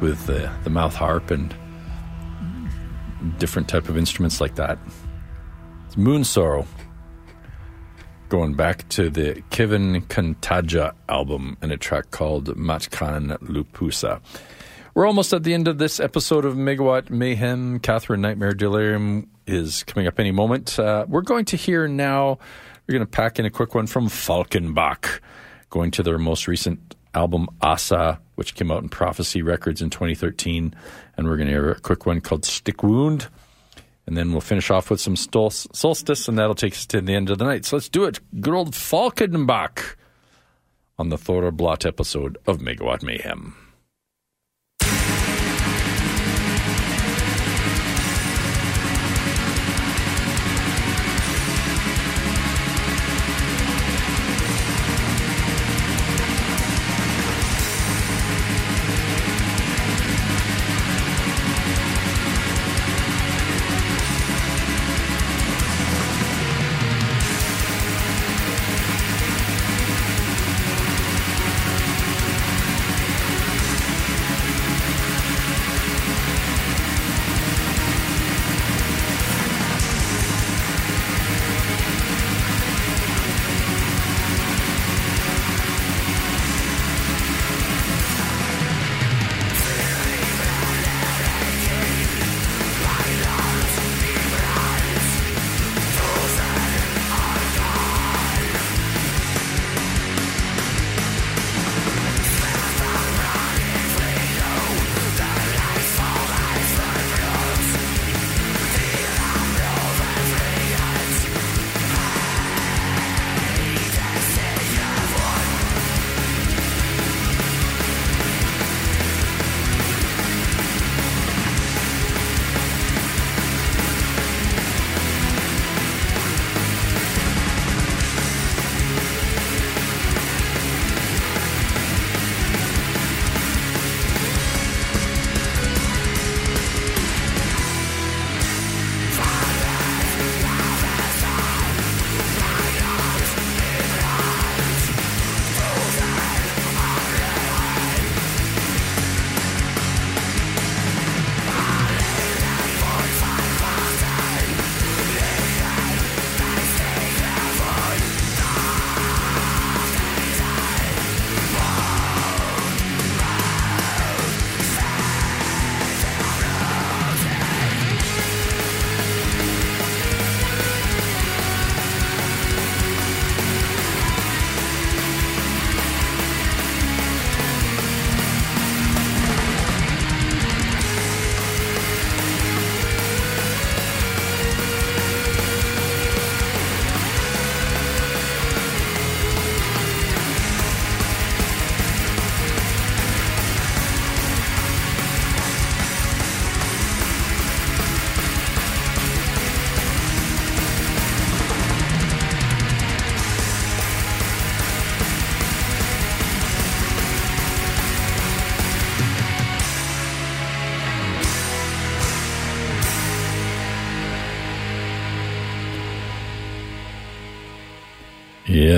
with the, the mouth harp and different type of instruments like that. It's Moonsorrow, going back to the Kivenkantaja album and a track called Matkan Lopussa. We're almost at the end of this episode of Megawatt Mayhem. Catherine Nightmare Delirium is coming up any moment. Uh, we're going to hear now, we're going to pack in a quick one from Falkenbach, going to their most recent album, Asa, which came out in Prophecy Records in 2013. And we're going to hear a quick one called Stikke Wound. And then we'll finish off with some stol- solstice, and that'll take us to the end of the night. So let's do it. Good old Falkenbach on the Thorrablot episode of Megawatt Mayhem.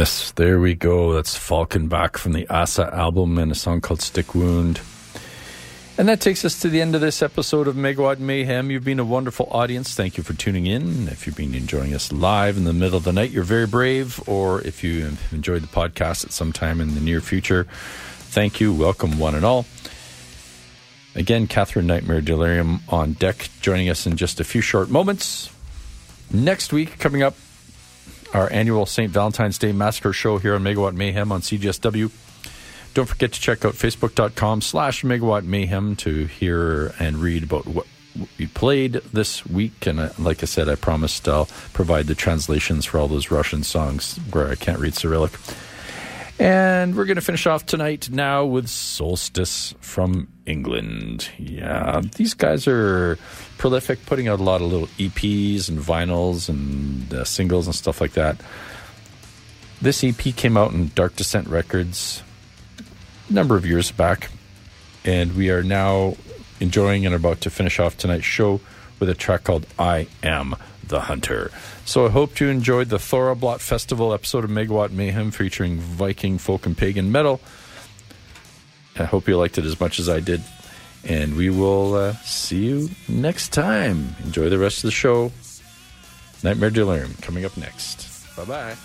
Yes, there we go. That's Falkenbach from the Asa album and a song called Stikke Wound. And that takes us to the end of this episode of Megawatt Mayhem. You've been a wonderful audience. Thank you for tuning in. If you've been enjoying us live in the middle of the night, you're very brave. Or if you enjoyed the podcast at some time in the near future, thank you. Welcome, one and all. Again, Catherine Nightmare Delirium on deck, joining us in just a few short moments. Next week, coming up, our annual St. Valentine's Day Massacre show here on Megawatt Mayhem on CJSW. Don't forget to check out facebook.com slash megawatt mayhem to hear and read about what we played this week. And uh, like I said, I promised I'll provide the translations for all those Russian songs where I can't read Cyrillic. And we're going to finish off tonight now with Solstice from England. Yeah, these guys are prolific, putting out a lot of little EPs and vinyls and uh, singles and stuff like that. This EP came out in Dark Descent Records a number of years back, and we are now enjoying and about to finish off tonight's show with a track called I Am the Hunter. So I hope you enjoyed the Thorrablot Festival episode of Megawatt Mayhem featuring Viking folk and pagan metal. I hope you liked it as much as I did. And we will uh, see you next time. Enjoy the rest of the show. Nightmare Delirium coming up next. Bye bye.